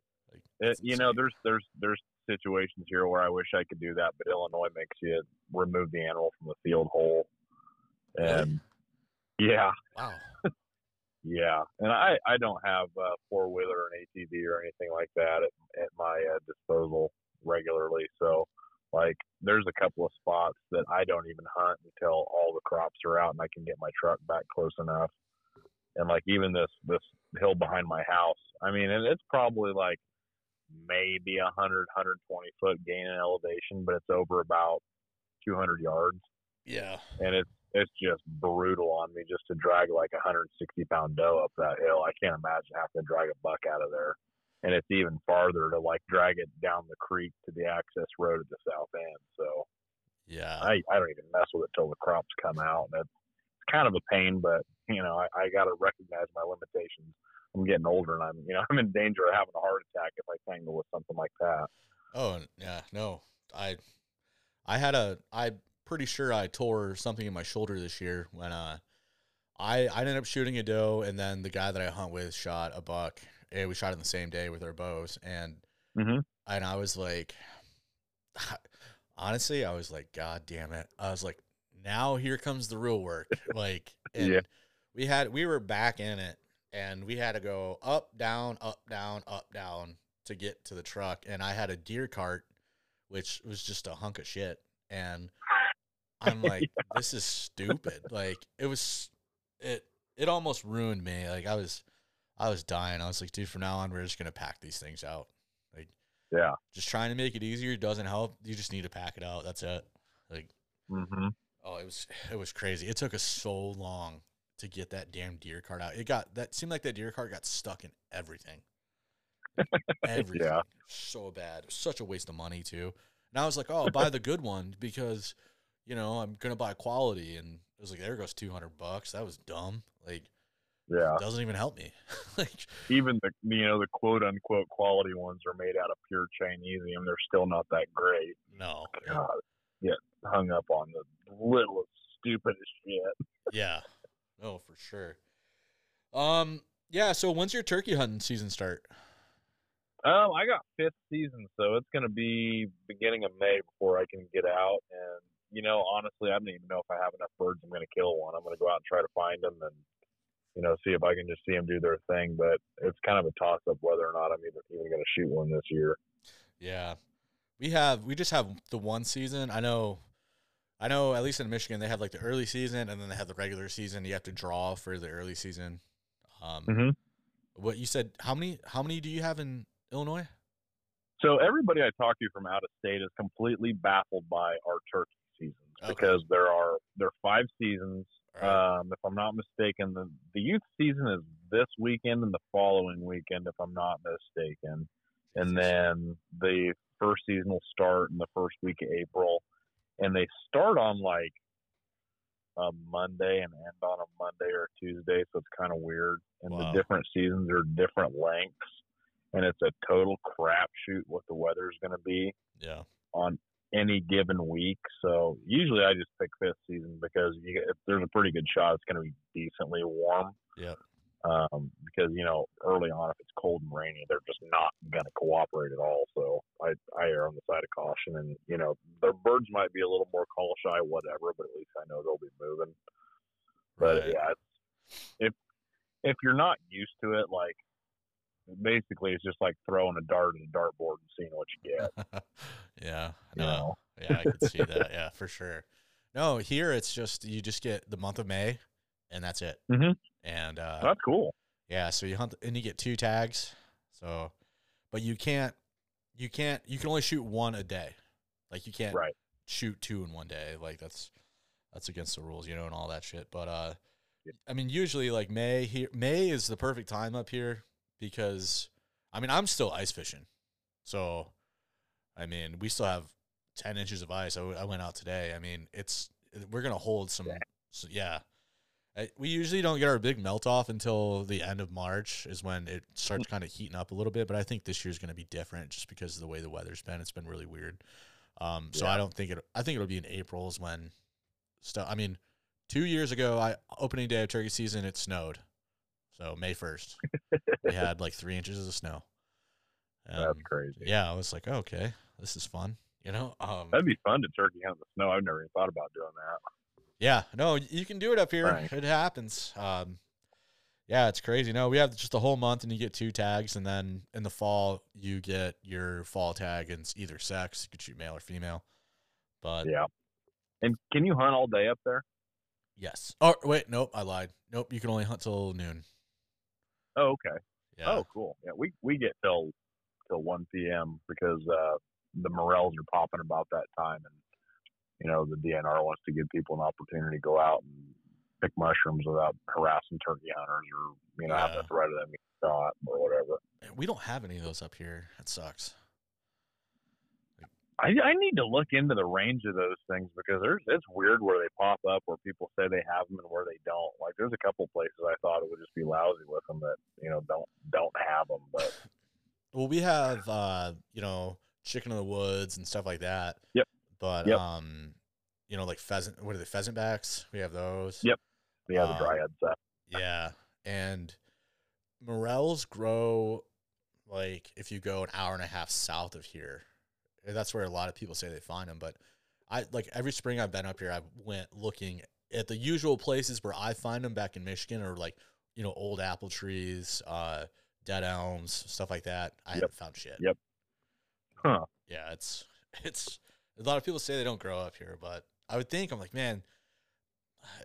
It, you know, there's there's there's situations here where I wish I could do that, but Illinois makes you remove the animal from the field whole. And yeah, Wow. (laughs) yeah, and I I don't have a four wheeler or an ATV or anything like that at, at my uh, disposal regularly. So like, there's a couple of spots that I don't even hunt until all the crops are out and I can get my truck back close enough. And like even this this hill behind my house, I mean, and it's probably like maybe a hundred, hundred twenty foot gain in elevation, but it's over about 200 yards Yeah. and it's it's just brutal on me just to drag like a 160 pound doe up that hill. I can't imagine having to drag a buck out of there, and it's even farther to like drag it down the creek to the access road at the south end. So Yeah. I I don't even mess with it till the crops come out, and it's kind of a pain, but you know I, I got to recognize my limitations. I'm getting older, and I'm you know (laughs) I'm in danger of having a heart attack if I tangle with something like that. Oh yeah, no. I I had a I'm pretty sure I tore something in my shoulder this year when uh I I ended up shooting a doe and then the guy that I hunt with shot a buck. And we shot it the same day with our bows and Mm-hmm. and I was like (sighs) honestly, I was like, God damn it. I was like, now here comes the real work. Like (laughs) and Yeah. we had we were back in it and we had to go up, down, up, down, up, down to get to the truck. And I had a deer cart, which was just a hunk of shit. And I'm (laughs) like, this is stupid. Like it was it it almost ruined me. Like I was I was dying. I was like, dude, from now on we're just gonna pack these things out. Like Yeah. just trying to make it easier doesn't help. You just need to pack it out. That's it. Like Mm-hmm. oh, it was it was crazy. It took us so long to get that damn deer cart out. It got that seemed like that deer cart got stuck in everything. (laughs) everything. Yeah. So bad. Such a waste of money too. And I was like, oh, I'll buy the good one because, you know, I'm gonna buy quality. And it was like, there goes two hundred bucks. That was dumb. Like, Yeah. it doesn't even help me. (laughs) like, even the you know the quote unquote quality ones are made out of pure Chinesium. They're still not that great. no. God, get hung up on the littlest stupidest shit. Yeah. No, for sure. Um. Yeah. So when's your turkey hunting season start? Um, I got fifth season, so it's gonna be beginning of May before I can get out. And you know, honestly, I don't even know if I have enough birds. I'm gonna kill one. I'm gonna go out and try to find them and you know see if I can just see them do their thing. But it's kind of a toss up whether or not I'm even even gonna shoot one this year. Yeah. We have we just have the one season. I know I know at least in Michigan they have like the early season and then they have the regular season. You have to draw for the early season. Um Mm-hmm. what you said how many how many do you have in Illinois? So everybody I talk to from out of state is completely baffled by our turkey seasons Okay. because there are there are five seasons. All right. Um, if I'm not mistaken, the the youth season is this weekend and the following weekend, if I'm not mistaken. And then the first season will start in the first week of April, and they start on like a Monday and end on a Monday or a Tuesday, so it's kind of weird. And Wow. the different seasons are different lengths, and it's a total crapshoot what the weather's going to be Yeah. on any given week. So usually I just pick fifth season because you, if there's a pretty good shot it's going to be decently warm. Yep. Um, because you know early on if it's cold and rainy they're just not going to cooperate at all. So I I err on the side of caution, and you know the birds might be a little more call shy, whatever, but at least I know they'll be moving. But Right. yeah, it's, if if you're not used to it, like basically it's just like throwing a dart at a dartboard and seeing what you get. (laughs) yeah. You No. know? Yeah, I could see that. (laughs) Yeah, for sure. No, here it's just you just get the month of May and that's it. Mhm. And uh That's cool. Yeah, so you hunt and you get two tags. So, but you can't, you can't, you can only shoot one a day. Like you can't Right. shoot two in one day. Like that's that's against the rules, you know, and all that shit. But uh. I mean, usually like May here, May is the perfect time up here because, I mean, I'm still ice fishing. So, I mean, we still have ten inches of ice. I, w- I went out today. I mean, it's we're gonna hold some. Yeah. So, yeah, we usually don't get our big melt off until the end of March is when it starts kind of heating up a little bit. But I think this year's going to be different just because of the way the weather's been. It's been really weird. Um, so I don't think it. I think it'll be in April is when stuff. I mean, two years ago, I opening day of turkey season, it snowed. So May first, we (laughs) had like three inches of snow. That's Um, crazy. yeah, I was like, okay, this is fun. You know, um, That'd be fun to turkey hunt in the snow. I've never even thought about doing that. Yeah, no, you can do it up here. Right. It happens. Um, yeah, it's crazy. No, we have just a whole month, and you get two tags, and then in the fall you get your fall tag, and it's either sex. You could shoot male or female. But Yeah. And can you hunt all day up there? yes. Oh wait, nope, I lied. Nope, you can only hunt till noon. Oh, okay. Yeah. Oh, cool. Yeah, we we get till till one p.m. because uh, the morels are popping about that time, and you know the DNR wants to give people an opportunity to go out and pick mushrooms without harassing turkey hunters or you know Yeah. having the threat of them getting shot or whatever. We don't have any of those up here. That sucks. I, I need to look into the range of those things because there's it's weird where they pop up where people say they have them and where they don't. Like there's a couple places I thought it would just be lousy with them that you know don't don't have them, but (laughs) Well, we have uh, you know, chicken in the woods and stuff like that. Yep. But Yep. um, you know, like pheasant what are they, pheasant backs? We have those. Yep. yeah, the Um, dryad's saddle. Yeah. And morels grow like if you go an hour and a half south of here. That's where a lot of people say they find them. But I like every spring I've been up here, I went looking at the usual places where I find them back in Michigan or like, you know, old apple trees, uh, dead elms, stuff like that. I Yep. haven't found shit. Yep. Huh. Yeah, it's (laughs) it's a lot of people say they don't grow up here, but I would think I'm like, man,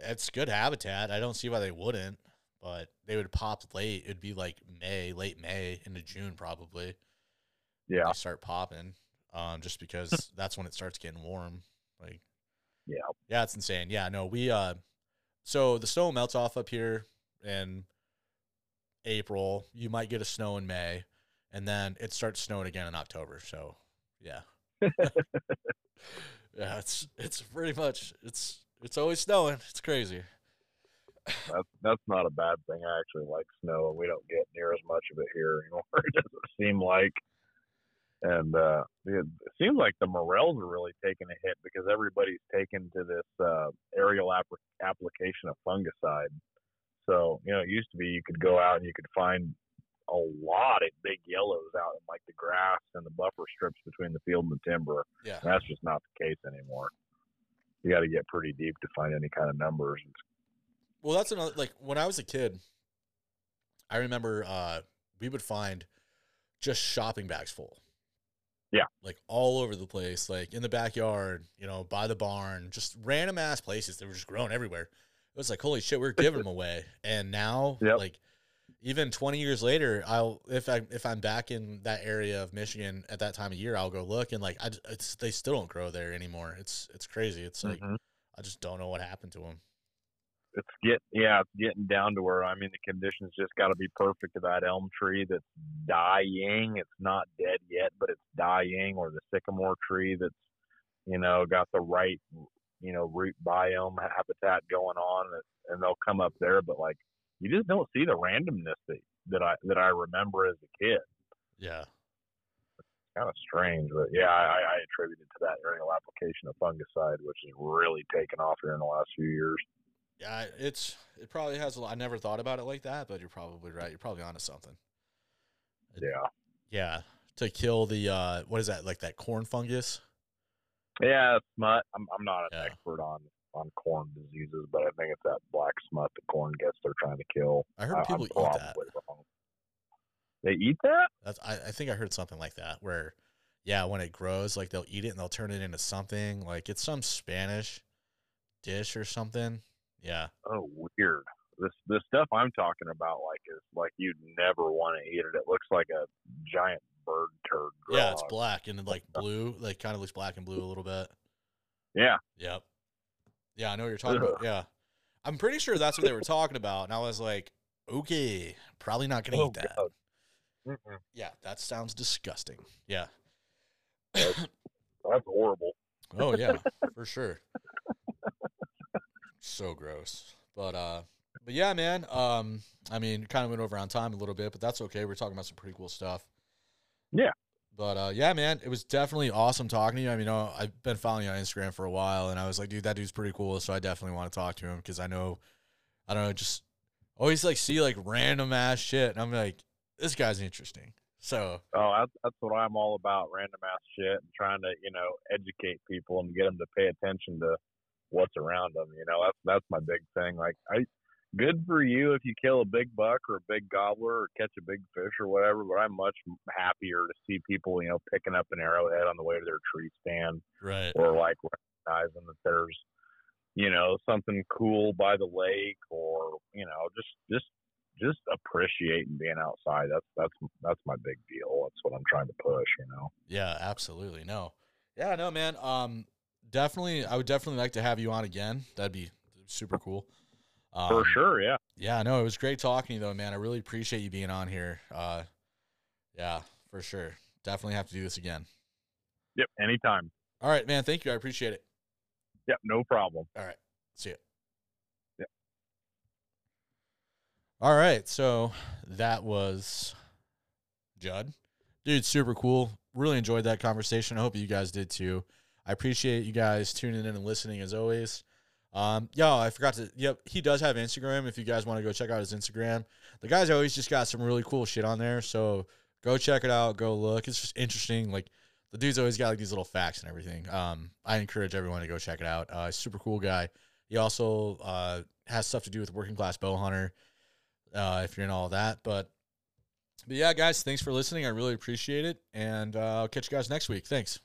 it's good habitat. I don't see why they wouldn't, but they would pop late. It'd be like May, late May into June probably. Yeah. They start popping, um, just because (laughs) that's when it starts getting warm. Like, Yeah. yeah, it's insane. Yeah, no, we uh, so the snow melts off up here in April. You might get a snow in May, and then it starts snowing again in October. So, yeah, (laughs) (laughs) yeah, it's it's pretty much it's it's always snowing. It's crazy. That's that's not a bad thing. I actually like snow, and we don't get near as much of it here anymore. (laughs) It doesn't seem like, and uh, it, seems like the morels are really taking a hit because everybody's taken to this uh, aerial app- application of fungicide. So you know, it used to be you could go out and you could find a lot of big yellows out in like the grass and the buffer strips between the field and the timber. Yeah, And that's just not the case anymore. You got to get pretty deep to find any kind of numbers. Well, that's another like when I was a kid, I remember uh we would find just shopping bags full. Yeah. Like all over the place, like in the backyard, you know, by the barn, just random ass places that were just growing everywhere. It was like, holy shit, we're giving them (laughs) away. And now, Yep. like even 20 years later, I'll if I if I'm back in that area of Michigan at that time of year, I'll go look and like I it's they still don't grow there anymore. It's it's crazy. It's like Mhm. I just don't know what happened to them. it's get yeah, it's getting down to where I mean the conditions just got to be perfect to that elm tree that's dying. It's not dead yet, but it's dying, or the sycamore tree that's you know got the right you know root biome habitat going on, and, and they'll come up there. But like you just don't see the randomness that that I that I remember as a kid. Yeah. Kind of strange, but yeah, I, I attribute it to that aerial application of fungicide, which has really taken off here in the last few years. Yeah, it's it probably has a lot. I never thought about it like that, but you're probably right. You're probably onto something. Yeah. Yeah, to kill the uh, what is that like that corn fungus? Yeah, smut. I'm I'm not an Yeah. expert on on corn diseases, but I think it's that black smut that corn gets. They're trying to kill. I heard people I'm eat that. wrong. They eat that? That's I, I think I heard something like that where, yeah, when it grows, like they'll eat it and they'll turn it into something like it's some Spanish dish or something. Yeah, Oh, weird. This this stuff I'm talking about, like, is like you'd never want to eat it. It looks like a giant bird turd. yeah, it's black and like uh, blue, like kind of looks black and blue a little bit. Yeah, Yep. Yeah, I know what you're talking about. Yeah, I'm pretty sure that's what they were talking about, and I was like, okay, probably not gonna Oh, eat that. Yeah, that sounds disgusting. Yeah. That's (coughs) horrible. Oh yeah, (laughs) for sure. So gross. But uh but yeah, man. Um I mean kind of went over on time a little bit, but that's okay. We're talking about some pretty cool stuff. Yeah. But uh yeah, man, it was definitely awesome talking to you. I mean, uh, I've been following you on Instagram for a while and I was like, dude, that dude's pretty cool, so I definitely want to talk to him because I know I don't know, just always like see like random ass shit and I'm like, this guy's interesting. So Oh, that's that's what I'm all about, random ass shit, and trying to you know educate people and get them to pay attention to what's around them. You know, that's that's my big thing. Like, I good for you if you kill a big buck or a big gobbler or catch a big fish or whatever. But I'm much happier to see people you know picking up an arrowhead on the way to their tree stand right, or like recognizing that there's you know something cool by the lake or you know just just just appreciating being outside that's that's that's my big deal that's what i'm trying to push you know yeah, absolutely. No, yeah, no, man. Um, definitely, I would definitely like to have you on again. That'd be super cool. Um, for sure yeah Yeah, no, it was great talking to you though, man. I really appreciate you being on here. Uh, yeah, for sure. Definitely have to do this again. yep anytime All right, man. Thank you. I appreciate it. yep no problem All right. See ya. Yeah. All right. So that was Judd. Dude, super cool. Really enjoyed that conversation. I hope you guys did too. I appreciate you guys tuning in and listening as always. Um, yo, I forgot to. Yep, he does have Instagram. If you guys want to go check out his Instagram, the guy's always just got some really cool shit on there. So go check it out. Go look. It's just interesting. Like the dude's always got like these little facts and everything. Um, I encourage everyone to go check it out. Uh, super cool guy. He also uh, has stuff to do with working class bow hunter. Uh, if you're in all that, but but yeah, guys, thanks for listening. I really appreciate it, and uh, I'll catch you guys next week. Thanks.